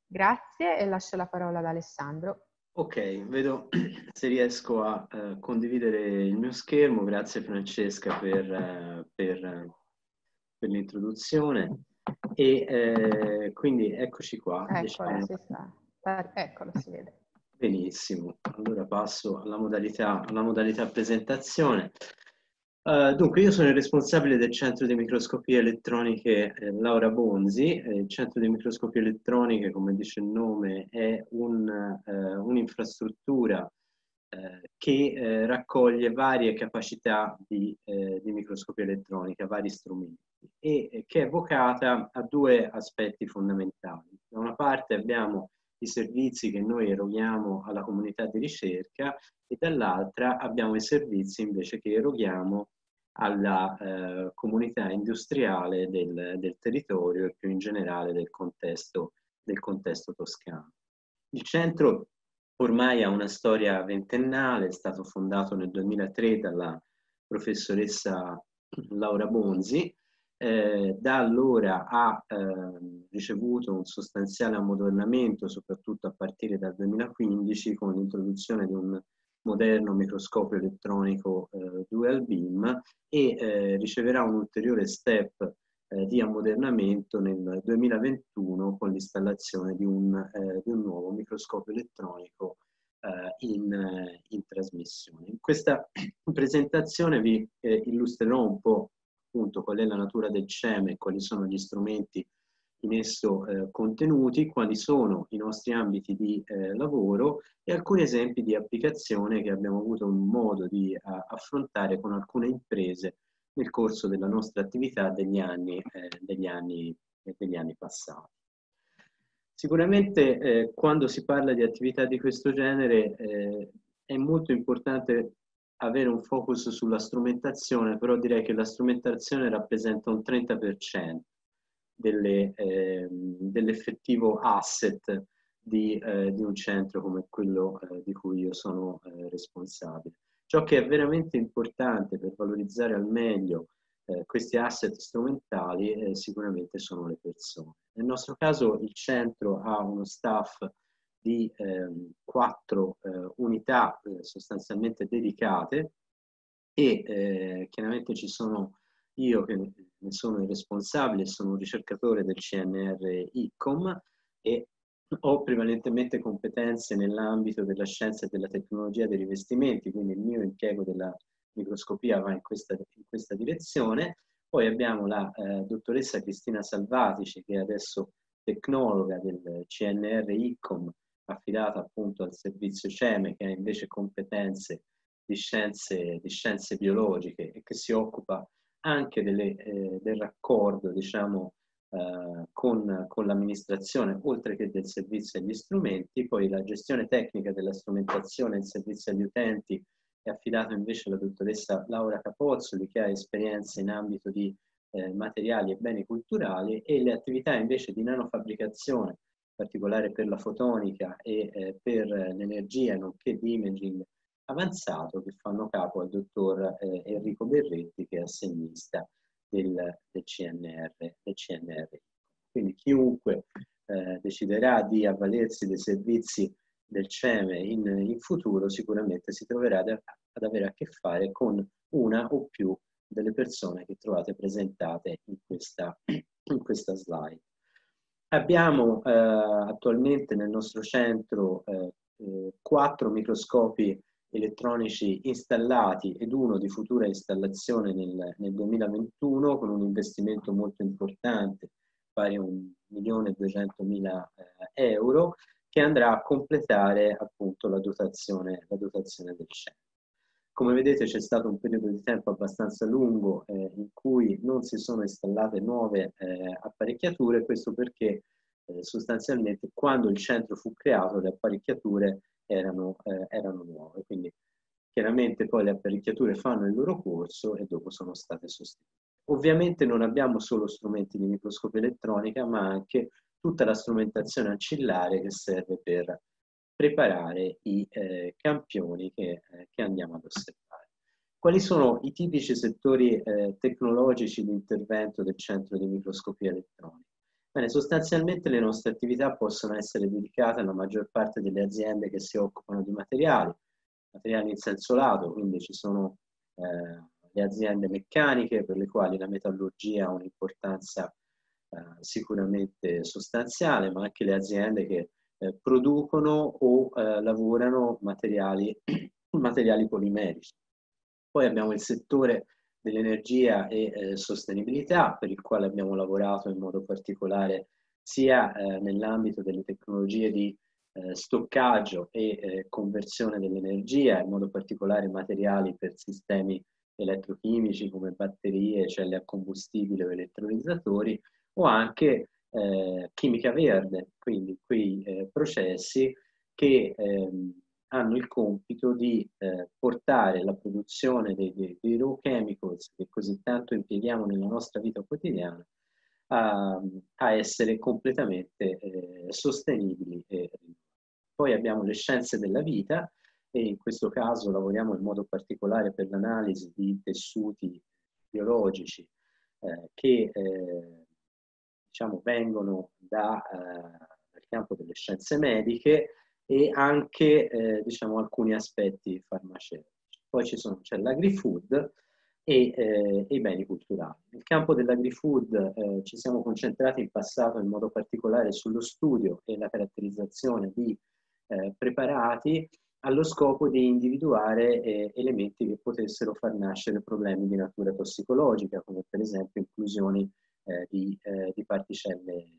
Grazie e lascio la parola ad Alessandro. Ok, vedo se riesco a uh, condividere il mio schermo. Grazie Francesca per, uh, per, per l'introduzione. E eh, quindi eccoci qua. Eccola, diciamo. Sta. Eccolo, si vede. Benissimo, allora passo alla modalità, alla modalità presentazione. Uh, dunque, io sono il responsabile del Centro di Microscopie Elettroniche eh, Laura Bonzi. Eh, il Centro di Microscopie Elettroniche, come dice il nome, è un, eh, un'infrastruttura eh, che raccoglie varie capacità di, di, microscopia elettronica, vari strumenti, e che è vocata a due aspetti fondamentali. Da una parte abbiamo i servizi che noi eroghiamo alla comunità di ricerca e dall'altra abbiamo i servizi invece che eroghiamo alla eh, comunità industriale del, del, territorio e più in generale del contesto, del contesto toscano. Il centro ormai ha una storia ventennale, è stato fondato nel 2003 dalla professoressa Laura Bonzi, eh, da allora ha eh, ricevuto un sostanziale ammodernamento, soprattutto a partire dal 2015, con l'introduzione di un moderno microscopio elettronico eh, dual beam e eh, riceverà un ulteriore step eh, di ammodernamento nel 2021 con l'installazione di, eh, di, un nuovo microscopio elettronico in, in, trasmissione. In questa [CLEARS THROAT] presentazione vi illustrerò un po' appunto qual è la natura del CEME quali sono gli strumenti in esso eh, contenuti, quali sono i nostri ambiti di eh, lavoro e alcuni esempi di applicazione che abbiamo avuto modo di uh, affrontare con alcune imprese nel corso della nostra attività degli anni, eh, degli anni, degli anni passati. Sicuramente eh, quando si parla di attività di questo genere eh, è molto importante avere un focus sulla strumentazione, però direi che la strumentazione rappresenta un 30% delle, eh, dell'effettivo asset di, eh, di, un centro come quello eh, di cui io sono eh, responsabile. Ciò che è veramente importante per valorizzare al meglio eh, questi asset strumentali eh, sicuramente sono le persone. Nel nostro caso il centro ha uno staff di ehm, quattro unità sostanzialmente dedicate e chiaramente ci sono io che ne sono il responsabile, sono un ricercatore del CNR ICOM e ho prevalentemente competenze nell'ambito della scienza e della tecnologia dei rivestimenti, quindi il mio impiego della microscopia va in questa, in questa direzione. Poi abbiamo la eh, dottoressa Cristina Salvatici, che è adesso tecnologa del CNR ICOM, affidata appunto al servizio CEME, che ha invece competenze di scienze, di scienze biologiche e che si occupa anche delle, eh, del raccordo diciamo, eh, con, con l'amministrazione, oltre che del servizio agli strumenti, poi la gestione tecnica della strumentazione e il servizio agli utenti è affidato invece alla dottoressa Laura Capozzoli, che ha esperienze in ambito di eh, materiali e beni culturali, e le attività invece di nanofabbricazione, particolare per la fotonica e eh, per l'energia, nonché di imaging avanzato che fanno capo al dottor eh, Enrico Berretti che è assegnista del, del, CNR, del CNR. Quindi chiunque eh, deciderà di avvalersi dei servizi del CEME in, in futuro sicuramente si troverà ad, ad avere a che fare con una o più delle persone che trovate presentate in questa, [CLEARS THROAT] in questa slide. Abbiamo eh, attualmente nel nostro centro eh, eh, quattro microscopi elettronici installati ed uno di futura installazione nel, nel 2021 con un investimento molto importante, pari a 1.200.000 eh, euro, che andrà a completare appunto la dotazione, la dotazione del centro. Come vedete c'è stato un periodo di tempo abbastanza lungo eh, in cui non si sono installate nuove eh, apparecchiature, questo perché eh, sostanzialmente quando il centro fu creato le apparecchiature erano, eh, erano nuove. Quindi chiaramente poi le apparecchiature fanno il loro corso e dopo sono state sostituite. Ovviamente non abbiamo solo strumenti di microscopia elettronica, ma anche tutta la strumentazione ancillare che serve per preparare i eh, campioni che, eh, che, andiamo ad osservare. Quali sono i tipici settori eh, tecnologici di intervento del centro di microscopia elettronica? Bene, sostanzialmente le nostre attività possono essere dedicate alla maggior parte delle aziende che si occupano di materiali, materiali in senso lato, quindi ci sono eh, le aziende meccaniche per le quali la metallurgia ha un'importanza eh, sicuramente sostanziale, ma anche le aziende che eh, producono o eh, lavorano materiali, [CLEARS THROAT] materiali polimerici. Poi abbiamo il settore dell'energia e eh, sostenibilità, per il quale abbiamo lavorato in modo particolare sia eh, nell'ambito delle tecnologie di stoccaggio e conversione dell'energia, in modo particolare materiali per sistemi elettrochimici come batterie, celle a combustibile o elettrolizzatori, o anche eh, chimica verde, quindi quei eh, processi che ehm, hanno il compito di eh, portare la produzione dei, dei, dei, raw chemicals che così tanto impieghiamo nella nostra vita quotidiana a, a essere completamente eh, sostenibili. Poi abbiamo le scienze della vita e in questo caso lavoriamo in modo particolare per l'analisi di tessuti biologici eh, che eh, diciamo, vengono da, eh, dal campo delle scienze mediche e anche eh, diciamo, alcuni aspetti farmaceutici. Poi ci sono, c'è l'agri-food e, eh, i beni culturali. Nel campo dell'agri-food eh, ci siamo concentrati in passato in modo particolare sullo studio e la caratterizzazione di eh, preparati allo scopo di individuare eh, elementi che potessero far nascere problemi di natura tossicologica, come per esempio inclusioni eh, di, eh, di particelle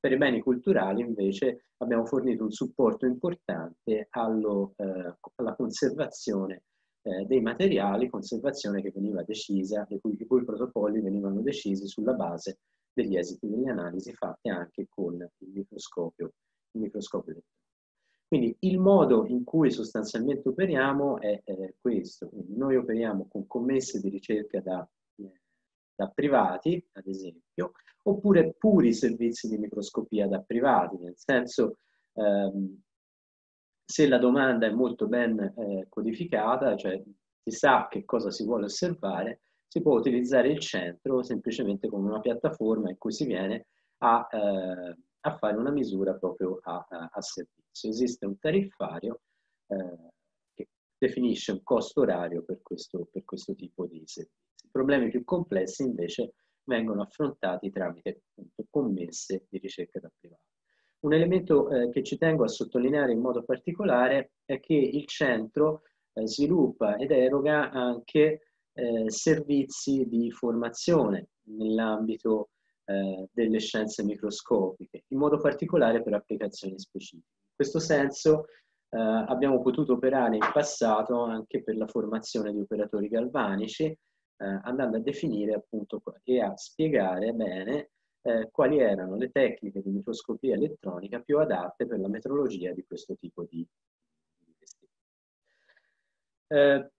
per i beni culturali invece abbiamo fornito un supporto importante allo, eh, alla conservazione eh, dei materiali, conservazione che veniva decisa, i cui, i cui protocolli venivano decisi sulla base degli esiti delle analisi fatte anche con il microscopio, il microscopio Quindi il modo in cui sostanzialmente operiamo è, è questo. Quindi noi operiamo con commesse di ricerca da da privati, ad esempio, oppure puri servizi di microscopia da privati, nel senso ehm, se la domanda è molto ben eh, codificata, cioè si sa che cosa si vuole osservare, si può utilizzare il centro semplicemente come una piattaforma in cui si viene a, eh, a fare una misura proprio a, a, a servizio. Esiste un tariffario eh, che definisce un costo orario per questo, per questo tipo di servizio problemi più complessi invece vengono affrontati tramite appunto, commesse di ricerca da privato. Un elemento eh, che ci tengo a sottolineare in modo particolare è che il centro eh, sviluppa ed eroga anche eh, servizi di formazione nell'ambito eh, delle scienze microscopiche, in modo particolare per applicazioni specifiche. In questo senso eh, abbiamo potuto operare in passato anche per la formazione di operatori galvanici, eh, andando a definire appunto e a spiegare bene eh, quali erano le tecniche di microscopia elettronica più adatte per la metrologia di questo tipo di, di eh,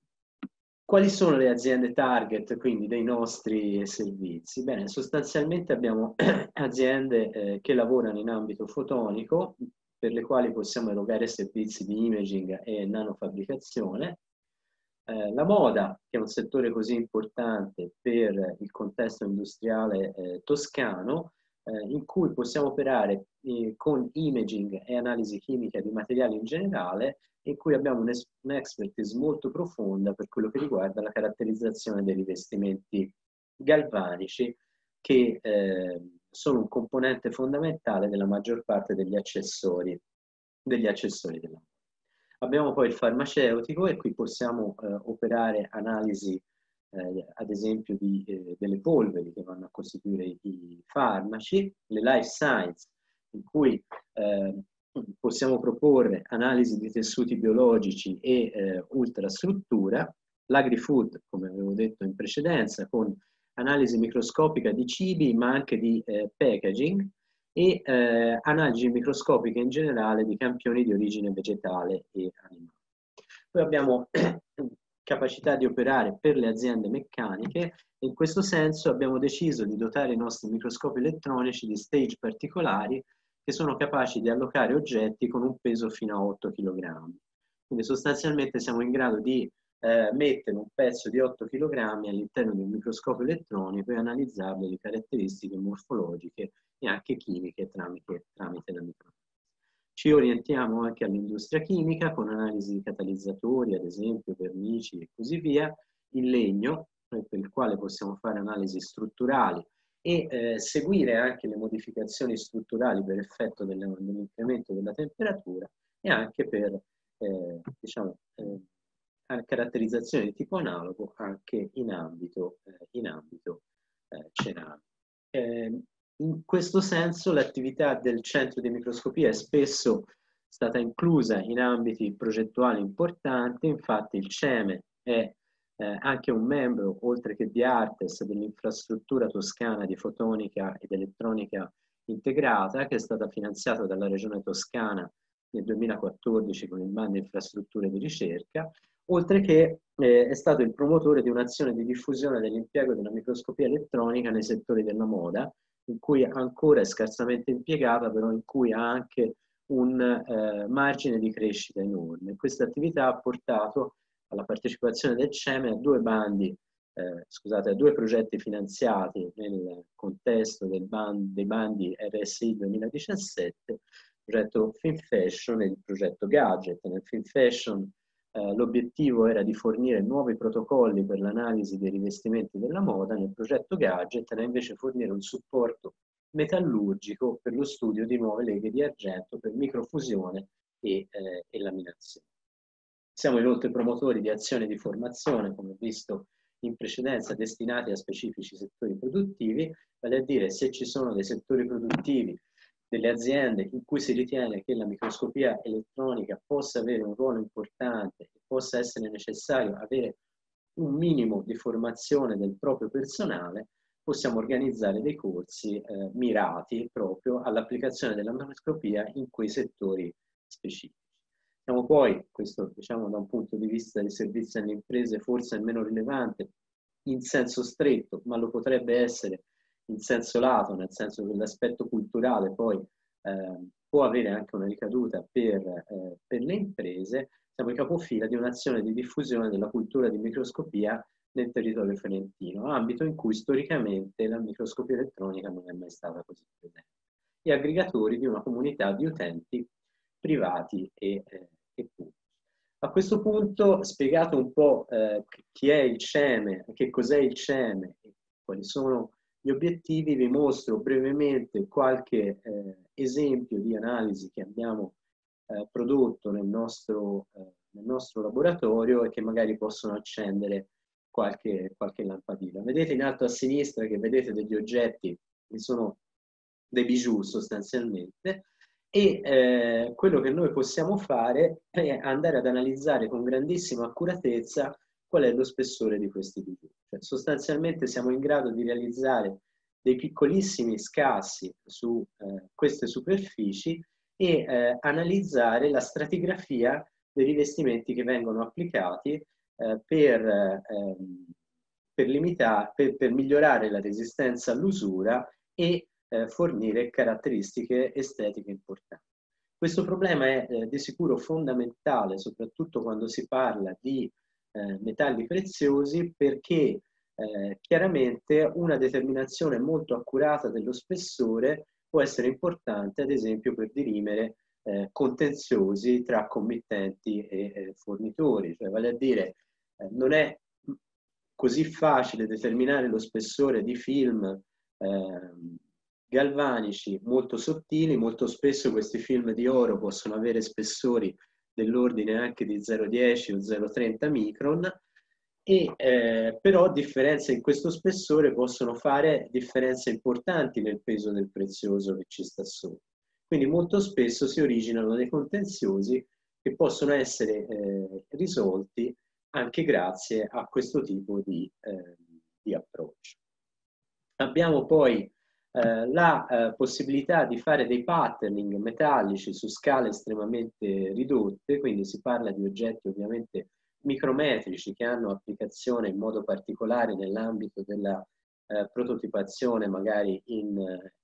quali sono le aziende target quindi dei nostri servizi? Bene, sostanzialmente abbiamo [CLEARS THROAT] aziende eh, che lavorano in ambito fotonico per le quali possiamo erogare servizi di imaging e nanofabbricazione, eh, la moda, che è un settore così importante per il contesto industriale eh, toscano, eh, in cui possiamo operare eh, con imaging e analisi chimica di materiali in generale, in cui abbiamo un'expertise molto profonda per quello che riguarda la caratterizzazione dei rivestimenti galvanici, che eh, sono un componente fondamentale della maggior parte degli accessori, degli accessori della moda. Abbiamo poi il farmaceutico e qui possiamo eh, operare analisi eh, ad esempio di, eh, delle polveri che vanno a costituire i, i, farmaci, le life science in cui eh, possiamo proporre analisi di tessuti biologici e eh, ultrastruttura, l'agri-food come avevo detto in precedenza con analisi microscopica di cibi ma anche di eh, packaging e eh, analisi microscopiche in generale di campioni di origine vegetale e animale. Poi abbiamo [CLEARS THROAT] capacità di operare per le aziende meccaniche e in questo senso abbiamo deciso di dotare i nostri microscopi elettronici di stage particolari che sono capaci di allocare oggetti con un peso fino a 8 kg. Quindi sostanzialmente siamo in grado di eh, mettere un pezzo di 8 kg all'interno di un microscopio elettronico e analizzarle le caratteristiche morfologiche e anche chimiche tramite, tramite la microanalisi. Ci orientiamo anche all'industria chimica con analisi di catalizzatori, ad esempio vernici e così via, in legno, per il quale possiamo fare analisi strutturali e eh, seguire anche le modificazioni strutturali per effetto dell'incremento della temperatura e anche per eh, diciamo, eh, caratterizzazione di tipo analogo anche in ambito, eh, in ambito eh, ceramico. Eh, in questo senso l'attività del centro di microscopia è spesso stata inclusa in ambiti progettuali importanti, infatti il CEME è eh, anche un membro, oltre che di Artes, dell'infrastruttura toscana di fotonica ed elettronica integrata, che è stata finanziata dalla Regione Toscana nel 2014 con il bando infrastrutture di ricerca, oltre che eh, è stato il promotore di un'azione di diffusione dell'impiego della microscopia elettronica nei settori della moda, in cui ancora è scarsamente impiegata, però in cui ha anche un eh, margine di crescita enorme. Questa attività ha portato alla partecipazione del CEME a due bandi, eh, scusate, a due progetti finanziati nel contesto band, dei bandi RSI 2017, il progetto Film Fashion e il progetto Gadget. Nel Film Fashion eh, l'obiettivo era di fornire nuovi protocolli per l'analisi dei rivestimenti della moda, nel progetto Gadget era invece fornire un supporto metallurgico per lo studio di nuove leghe di argento per microfusione e, eh, e laminazione. Siamo inoltre promotori di azioni di formazione, come visto in precedenza, destinati a specifici settori produttivi, vale a dire se ci sono dei settori produttivi delle aziende in cui si ritiene che la microscopia elettronica possa avere un ruolo importante possa essere necessario avere un minimo di formazione del proprio personale, possiamo organizzare dei corsi eh, mirati proprio all'applicazione della microscopia in quei settori specifici. Siamo poi, questo diciamo da un punto di vista dei servizi alle imprese forse è meno rilevante in senso stretto, ma lo potrebbe essere in senso lato, nel senso che l'aspetto culturale poi eh, può avere anche una ricaduta per, eh, per le imprese, siamo i capofila di un'azione di diffusione della cultura di microscopia nel territorio fiorentino, ambito in cui storicamente la microscopia elettronica non è mai stata così presente, e aggregatori di una comunità di utenti privati e, eh, e pubblici. A questo punto, spiegato un po' eh, chi è il CEME, che cos'è il CEME quali sono gli obiettivi, vi mostro brevemente qualche eh, esempio di analisi che abbiamo eh, prodotto nel nostro, eh, nel nostro, laboratorio e che magari possono accendere qualche, qualche lampadina. Vedete in alto a sinistra che vedete degli oggetti che sono dei bijou sostanzialmente e eh, quello che noi possiamo fare è andare ad analizzare con grandissima accuratezza qual è lo spessore di questi bijou. Cioè, sostanzialmente siamo in grado di realizzare dei piccolissimi scassi su eh, queste superfici e eh, analizzare la stratigrafia dei rivestimenti che vengono applicati eh, per, ehm, per, limitare, per, per, migliorare la resistenza all'usura e eh, fornire caratteristiche estetiche importanti. Questo problema è eh, di sicuro fondamentale, soprattutto quando si parla di eh, metalli preziosi perché eh, chiaramente una determinazione molto accurata dello spessore può essere importante, ad esempio, per dirimere eh, contenziosi tra committenti e eh, fornitori, cioè vale a dire eh, non è così facile determinare lo spessore di film ehm, galvanici molto sottili, molto spesso questi film di oro possono avere spessori dell'ordine anche di 0,10 o 0,30 micron, e, eh, però differenze in questo spessore possono fare differenze importanti nel peso del prezioso che ci sta sopra. Quindi molto spesso si originano dei contenziosi che possono essere eh, risolti anche grazie a questo tipo di, eh, di approccio. Abbiamo poi eh, la eh, possibilità di fare dei patterning metallici su scale estremamente ridotte, quindi si parla di oggetti ovviamente micrometrici che hanno applicazione in modo particolare nell'ambito della eh, prototipazione magari in,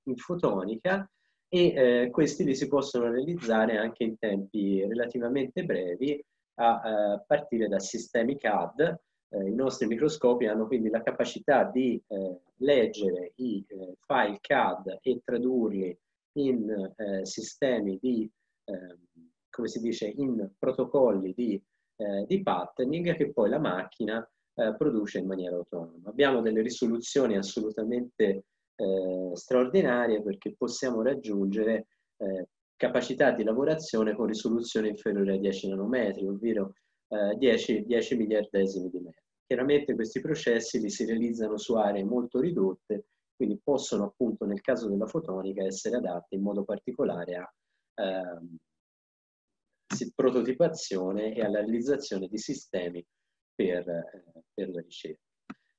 in fotonica e eh, questi li si possono realizzare anche in tempi relativamente brevi a, eh, partire da sistemi CAD eh, i nostri microscopi hanno quindi la capacità di eh, leggere i eh, file CAD e tradurli in eh, sistemi di, ehm, come si dice, in protocolli di, eh, di, patterning che poi la macchina eh, produce in maniera autonoma. Abbiamo delle risoluzioni assolutamente straordinarie perché possiamo raggiungere capacità di lavorazione con risoluzione inferiore ai 10 nanometri, ovvero 10, 10 miliardesimi di metro. Chiaramente questi processi li si realizzano su aree molto ridotte, quindi possono appunto nel caso della fotonica essere adatti in modo particolare a ehm, prototipazione e alla realizzazione di sistemi per, eh, per la ricerca.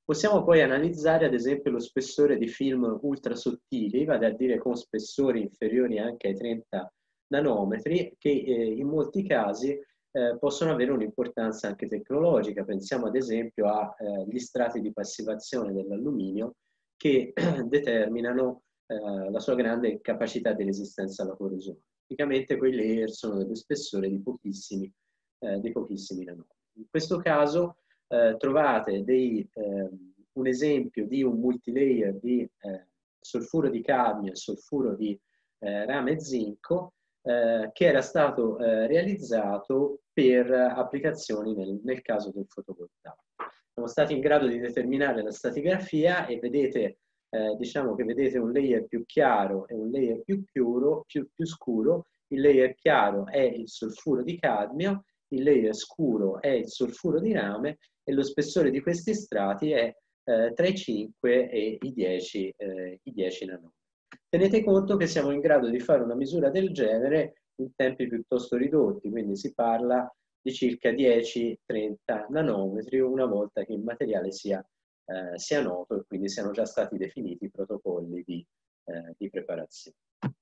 Possiamo poi analizzare ad esempio lo spessore di film ultra sottili, vale a dire con spessori inferiori anche ai 30 nanometri, che eh, in molti casi eh, possono avere un'importanza anche tecnologica. Pensiamo ad esempio agli eh, strati di passivazione dell'alluminio che [CLEARS THROAT] determinano eh, la sua grande capacità di resistenza alla corrosione. Tipicamente quei layer sono dello spessore di pochissimi, eh, di pochissimi nanometri. In questo caso eh, trovate dei, ehm, un esempio di un multilayer di eh, solfuro di cadmio e solfuro di rame zinco eh, che era stato realizzato per applicazioni nel, nel, caso del fotovoltaico. Siamo stati in grado di determinare la stratigrafia e vedete, eh, diciamo che vedete un layer più chiaro e un layer più, chiuro, più, più scuro. Il layer chiaro è il solfuro di cadmio, il layer scuro è il solfuro di rame e lo spessore di questi strati è eh, tra i 5 e i 10, eh, i 10 nanometri. Tenete conto che siamo in grado di fare una misura del genere in tempi piuttosto ridotti, quindi si parla di circa 10-30 nanometri una volta che il materiale sia, eh, sia, noto e quindi siano già stati definiti i protocolli di, eh, di preparazione.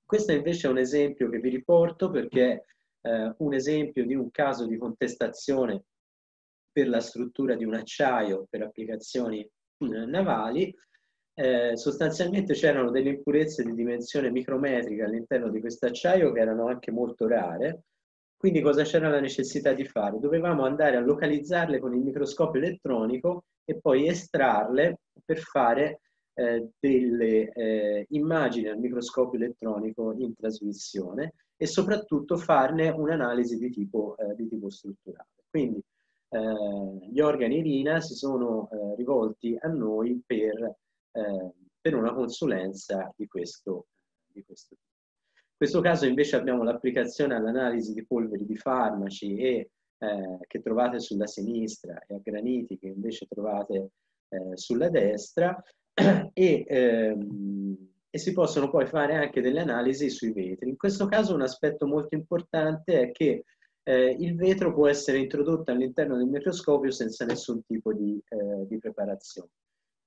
Questo invece è un esempio che vi riporto perché è eh, un esempio di un caso di contestazione per la struttura di un acciaio per applicazioni eh, navali eh, sostanzialmente c'erano delle impurezze di dimensione micrometrica all'interno di questo acciaio che erano anche molto rare. Quindi cosa c'era la necessità di fare? Dovevamo andare a localizzarle con il microscopio elettronico e poi estrarle per fare eh, delle eh, immagini al microscopio elettronico in trasmissione e soprattutto farne un'analisi di eh, di tipo strutturale. Quindi eh, gli organi RINA si sono eh, rivolti a noi per eh, per una consulenza di questo, di questo tipo. In questo caso invece abbiamo l'applicazione all'analisi di polveri di farmaci e, eh, che trovate sulla sinistra e a graniti che invece trovate eh, sulla destra [CLEARS THROAT] e, ehm, e, si possono poi fare anche delle analisi sui vetri. In questo caso un aspetto molto importante è che eh, il vetro può essere introdotto all'interno del microscopio senza nessun tipo di, eh, di preparazione.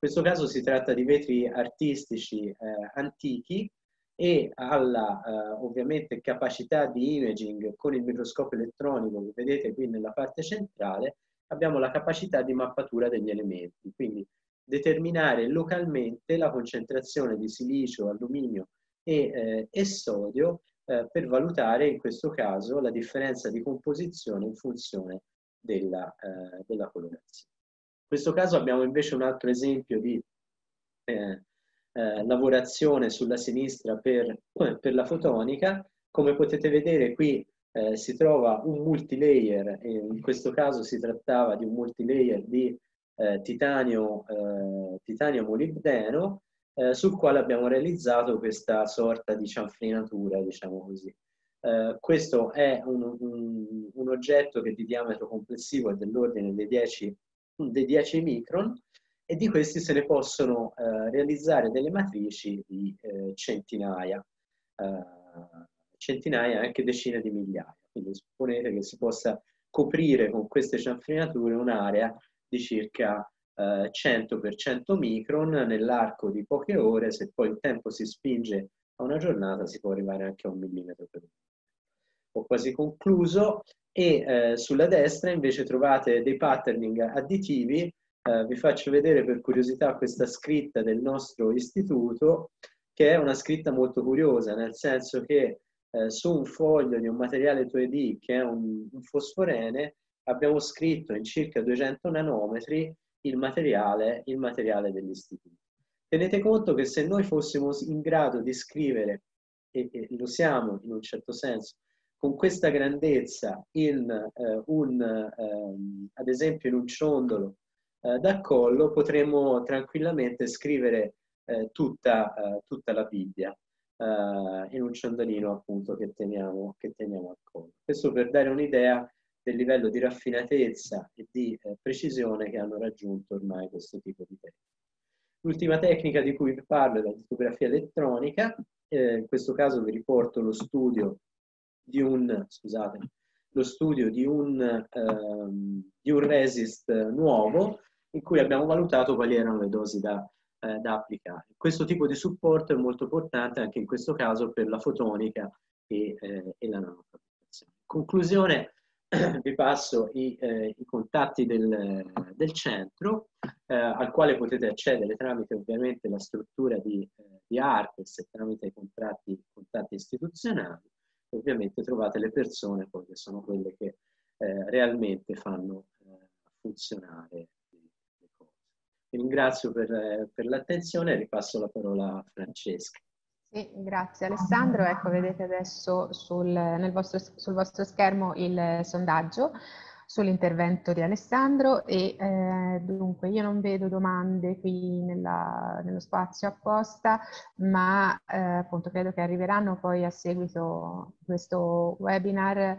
In questo caso si tratta di vetri artistici eh, antichi e alla eh, ovviamente capacità di imaging con il microscopio elettronico che vedete qui nella parte centrale abbiamo la capacità di mappatura degli elementi, quindi determinare localmente la concentrazione di silicio, alluminio e, eh, e sodio eh, per valutare in questo caso la differenza di composizione in funzione della, eh, della colorazione. Questo caso abbiamo invece un altro esempio di eh, eh, lavorazione sulla sinistra per, per, la fotonica. Come potete vedere qui eh, si trova un multilayer, in questo caso si trattava di un multilayer di eh, titanio, eh, titanio molibdeno, eh, sul quale abbiamo realizzato questa sorta di cianfrinatura, diciamo così. Uh, questo è un, un, un, oggetto che di diametro complessivo è dell'ordine dei 10 dei 10 micron e di questi se ne possono eh, realizzare delle matrici di eh, centinaia, eh, centinaia anche decine di migliaia. Quindi supponete che si possa coprire con queste cianfrinature un'area di circa 100 x 100 micron nell'arco di poche ore, se poi il tempo si spinge a una giornata si può arrivare anche a un millimetro per ora. Ho quasi concluso e eh, sulla destra invece trovate dei patterning additivi. Eh, vi faccio vedere per curiosità questa scritta del nostro istituto, che è una scritta molto curiosa, nel senso che eh, su un foglio di un materiale 2D che è un, un fosforene, abbiamo scritto in circa 200 nanometri il materiale, il materiale dell'istituto. Tenete conto che se noi fossimo in grado di scrivere, e, e lo siamo in un certo senso, con questa grandezza in eh, un, ehm, ad esempio in un ciondolo eh, da collo, potremmo tranquillamente scrivere eh, tutta, eh, tutta, la Bibbia eh, in un ciondolino appunto che teniamo, che teniamo al collo. Questo per dare un'idea del livello di raffinatezza e di eh, precisione che hanno raggiunto ormai questo tipo di tecnica. L'ultima tecnica di cui vi parlo è la litografia elettronica, in questo caso vi riporto lo studio di un, scusate, lo studio di un, ehm, di un resist nuovo in cui abbiamo valutato quali erano le dosi da, eh, da applicare. Questo tipo di supporto è molto importante anche in questo caso per la fotonica e, eh, e la nanofabbricazione. In conclusione, [CLEARS THROAT] vi passo i, eh, i contatti del, del centro, eh, al quale potete accedere tramite ovviamente la struttura di, eh, di Artes e tramite i contratti, contatti istituzionali. Ovviamente trovate le persone poi che sono quelle che eh, realmente fanno eh, funzionare le cose. Vi ringrazio per, per l'attenzione e ripasso la parola a Francesca. Sì, grazie Alessandro. Ecco, vedete adesso sul, vostro, sul vostro schermo il sondaggio sull'intervento di Alessandro e eh, dunque io non vedo domande qui nella, nello spazio apposta, ma eh, appunto credo che arriveranno poi a seguito di questo webinar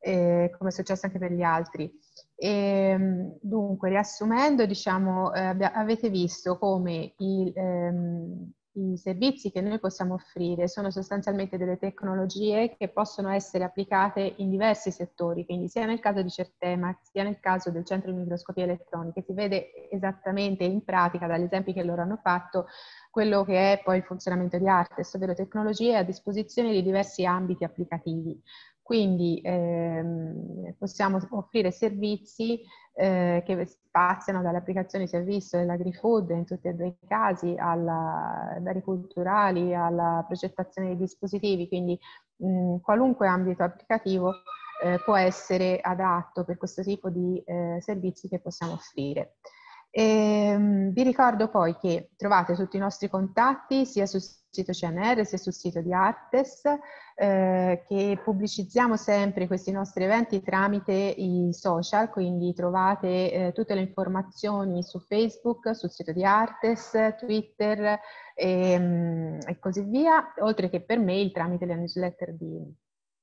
eh, come è successo anche per gli altri. E, ehm, dunque, riassumendo, diciamo, eh, avete visto come il, ehm, i servizi che noi possiamo offrire sono sostanzialmente delle tecnologie che possono essere applicate in diversi settori, quindi sia nel caso di Certema, sia nel caso del centro di microscopia elettronica, si vede esattamente in pratica dagli esempi che loro hanno fatto quello che è poi il funzionamento di Artes, ovvero tecnologie a disposizione di diversi ambiti applicativi. Quindi ehm, possiamo offrire servizi eh, che spaziano dalle applicazioni servizio dell'agri-food in tutti e due i casi, alla, dai culturali, alla progettazione dei dispositivi, quindi mh, qualunque ambito applicativo eh, può essere adatto per questo tipo di eh, servizi che possiamo offrire. E, ehm, vi ricordo poi che trovate tutti i nostri contatti sia sul sito CNR sia sul sito di Artes, eh, che pubblicizziamo sempre questi nostri eventi tramite i social, quindi trovate eh, tutte le informazioni su Facebook, sul sito di Artes, Twitter e, mm, e così via, oltre che per mail tramite le newsletter di,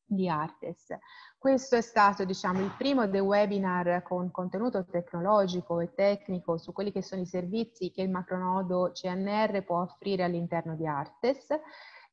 di Artes. Questo è stato diciamo, il primo dei webinar con contenuto tecnologico e tecnico su quelli che sono i servizi che il macronodo CNR può offrire all'interno di Artes.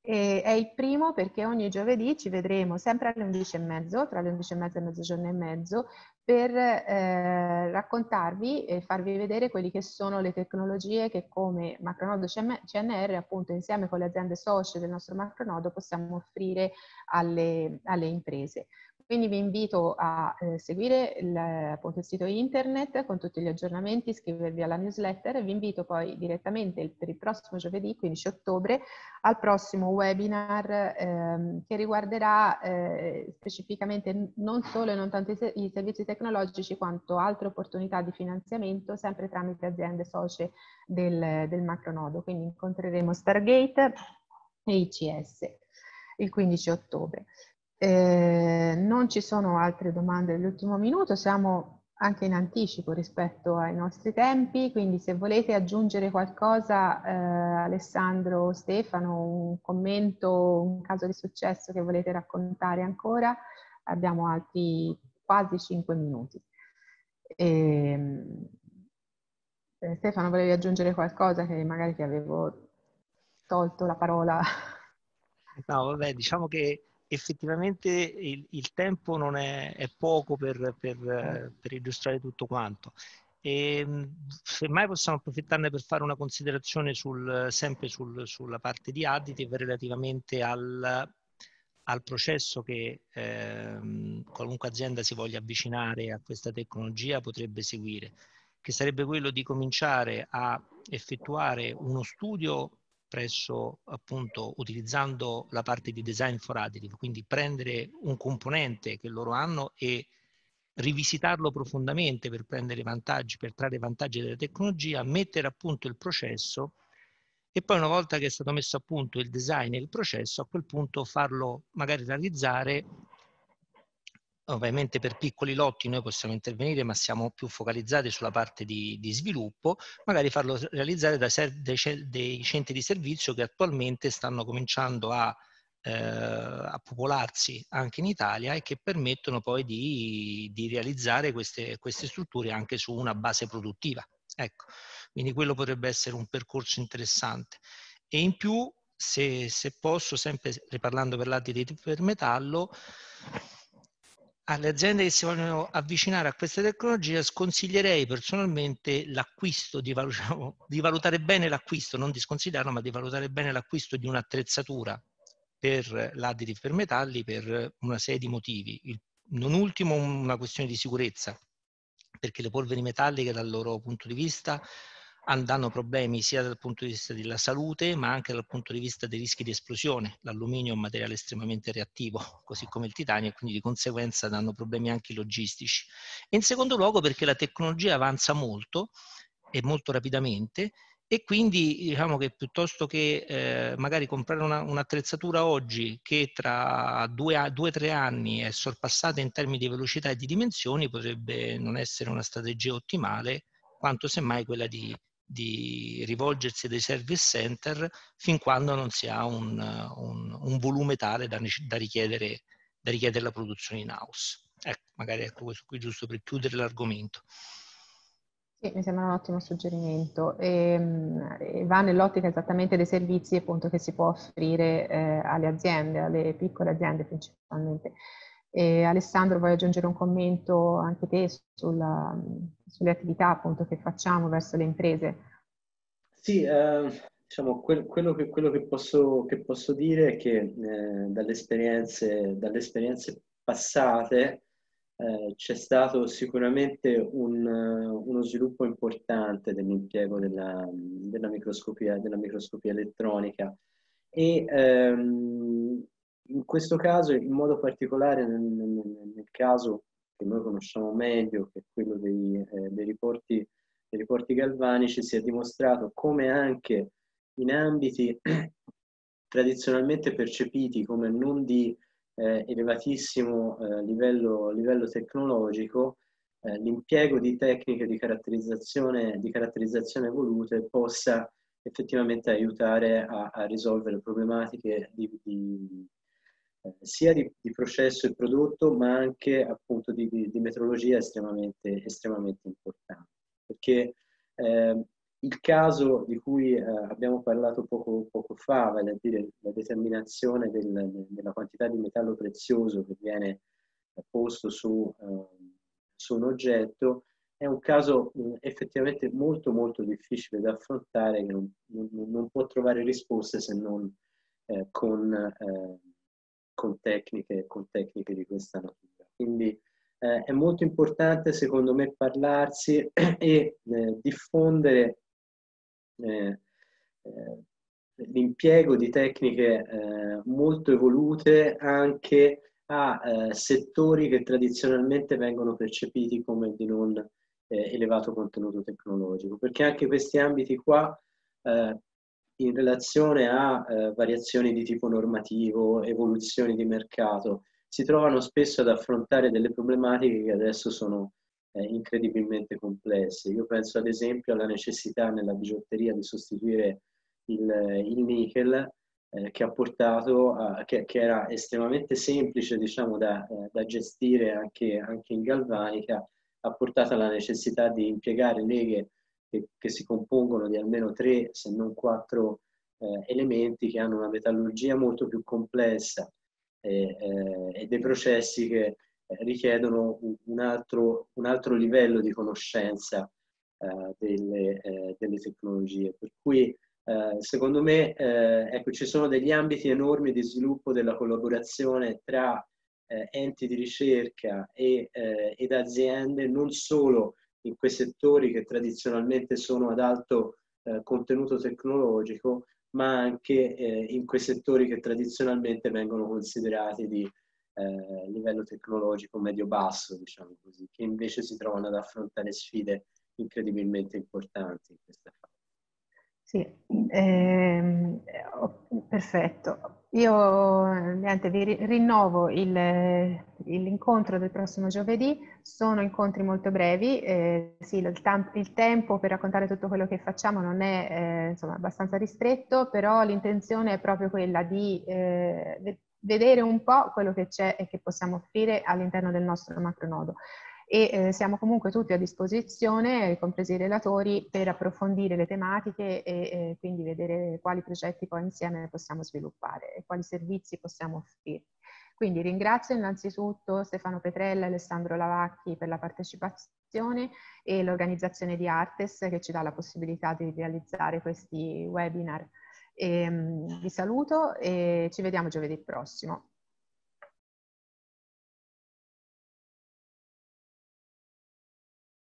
E è il primo perché ogni giovedì ci vedremo sempre alle 11.30, tra le 11.30 e mezzogiorno e mezzo, per eh, raccontarvi e farvi vedere quelli che sono le tecnologie che come macronodo CNR, appunto insieme con le aziende socie del nostro macronodo, possiamo offrire alle, alle imprese. Quindi vi invito a eh, seguire il, appunto, il, sito internet con tutti gli aggiornamenti, iscrivervi alla newsletter e vi invito poi direttamente per il prossimo giovedì, 15 ottobre, al prossimo webinar ehm, che riguarderà eh, specificamente non solo e non tanto i, i, servizi tecnologici quanto altre opportunità di finanziamento sempre tramite aziende socie del, del macronodo. Quindi incontreremo Stargate e ICS il 15 ottobre. Eh, non ci sono altre domande dell'ultimo minuto, siamo anche in anticipo rispetto ai nostri tempi, quindi se volete aggiungere qualcosa, eh, Alessandro o Stefano, un commento, un caso di successo che volete raccontare ancora, abbiamo altri quasi 5 minuti. Ehm, eh, Stefano, volevi aggiungere qualcosa che magari ti avevo tolto la parola? No, vabbè, diciamo che effettivamente il, il tempo non è, è poco per, per, per, illustrare tutto quanto. E, ehm, semmai possiamo approfittarne per fare una considerazione sul, sempre sul, sulla parte di additive relativamente al, al processo che ehm, qualunque azienda si voglia avvicinare a questa tecnologia potrebbe seguire, che sarebbe quello di cominciare a effettuare uno studio presso appunto utilizzando la parte di design for additive, quindi prendere un componente che loro hanno e rivisitarlo profondamente per prendere vantaggi, per trarre vantaggi della tecnologia, mettere a punto il processo e poi una volta che è stato messo a punto il design e il processo, a quel punto farlo magari realizzare Ovviamente per piccoli lotti noi possiamo intervenire, ma siamo più focalizzati sulla parte di, di sviluppo, magari farlo realizzare da dei, dei, centri di servizio che attualmente stanno cominciando a eh, a popolarsi anche in Italia e che permettono poi di, di realizzare queste, queste, strutture anche su una base produttiva. Ecco, quindi quello potrebbe essere un percorso interessante. E in più, se, se posso, sempre riparlando per l'addi per metallo, alle aziende che si vogliono avvicinare a queste tecnologie sconsiglierei personalmente l'acquisto, di, [LAUGHS] diciamo, di valutare bene l'acquisto, non di sconsigliarlo, ma di valutare bene l'acquisto di un'attrezzatura per l'additive per metalli per una serie di motivi. Il, non ultimo una questione di sicurezza, perché le polveri metalliche dal loro punto di vista danno problemi sia dal punto di vista della salute ma anche dal punto di vista dei rischi di esplosione. L'alluminio è un materiale estremamente reattivo, così come il titanio, e quindi di conseguenza danno problemi anche logistici. In secondo luogo perché la tecnologia avanza molto e molto rapidamente e quindi diciamo che piuttosto che eh, magari comprare una, un'attrezzatura oggi che tra due o tre anni è sorpassata in termini di velocità e di dimensioni potrebbe non essere una strategia ottimale quanto semmai quella di, di rivolgersi ai service center fin quando non si ha un, un, un volume tale da, da, richiedere, da, richiedere, la produzione in house. Ecco, magari ecco questo qui giusto per chiudere l'argomento. Sì, mi sembra un ottimo suggerimento e, ehm, e va nell'ottica esattamente dei servizi appunto, che si può offrire eh, alle aziende, alle piccole aziende principalmente. E Alessandro, vuoi aggiungere un commento anche te sulla, sulle attività appunto che facciamo verso le imprese? Sì, eh, diciamo, quel, quello, che, quello che, posso, che, posso, dire è che eh, dalle, esperienze, dalle esperienze passate eh, c'è stato sicuramente un, uno sviluppo importante dell'impiego della, della, microscopia, della microscopia, elettronica e ehm, in questo caso, in modo particolare nel, nel, nel, caso che noi conosciamo meglio, che è quello dei, eh, dei, riporti, dei riporti galvanici, si è dimostrato come anche in ambiti [CLEARS THROAT] tradizionalmente percepiti come non di eh, elevatissimo eh, livello, livello, tecnologico, eh, l'impiego di tecniche di caratterizzazione, di caratterizzazione evolute possa effettivamente aiutare a, a risolvere problematiche di, di, sia di, di, processo e prodotto, ma anche appunto di, di metrologia estremamente, estremamente importante. Perché eh, il caso di cui eh, abbiamo parlato poco, poco, fa, vale a dire la determinazione del, della quantità di metallo prezioso che viene posto su, eh, su un oggetto, è un caso effettivamente molto molto difficile da affrontare che non, non, non può trovare risposte se non eh, con, eh, con, tecniche, con tecniche di questa natura. Quindi eh, è molto importante secondo me parlarsi [CLEARS THROAT] e eh, diffondere eh, eh, l'impiego di tecniche eh, molto evolute anche a eh, settori che tradizionalmente vengono percepiti come di non elevato contenuto tecnologico, perché anche questi ambiti qua in relazione a variazioni di tipo normativo, evoluzioni di mercato, si trovano spesso ad affrontare delle problematiche che adesso sono eh, incredibilmente complesse. Io penso ad esempio alla necessità nella bigiotteria di sostituire il, il nickel eh, che ha portato a, che, che, era estremamente semplice diciamo, da, eh, da gestire anche, anche, in galvanica, ha portato alla necessità di impiegare leghe che, che si compongono di almeno tre, se non quattro eh, elementi che hanno una metallurgia molto più complessa e, eh, e dei processi che richiedono un altro, un altro, livello di conoscenza eh, delle, eh, delle, tecnologie. Per cui eh, secondo me eh, ecco, ci sono degli ambiti enormi di sviluppo della collaborazione tra eh, enti di ricerca e, eh, ed aziende, non solo in quei settori che tradizionalmente sono ad alto contenuto tecnologico, ma anche in quei settori che tradizionalmente vengono considerati di eh, livello tecnologico medio-basso, diciamo così, che invece si trovano ad affrontare sfide incredibilmente importanti in questa fase. Sì, ehm, perfetto. Io niente, vi rinnovo il, l'incontro del prossimo giovedì. Sono incontri molto brevi, eh, sì, il, il, tempo per raccontare tutto quello che facciamo non è eh, insomma, abbastanza ristretto, però l'intenzione è proprio quella di eh, vedere un po' quello che c'è e che possiamo offrire all'interno del nostro macronodo e eh, siamo comunque tutti a disposizione, compresi i relatori, per approfondire le tematiche e eh, quindi vedere quali progetti poi insieme possiamo sviluppare e quali servizi possiamo offrire. Quindi ringrazio innanzitutto Stefano Petrella e Alessandro Lavacchi per la partecipazione e l'organizzazione di Artes che ci dà la possibilità di realizzare questi webinar. E, um, vi saluto e ci vediamo giovedì prossimo.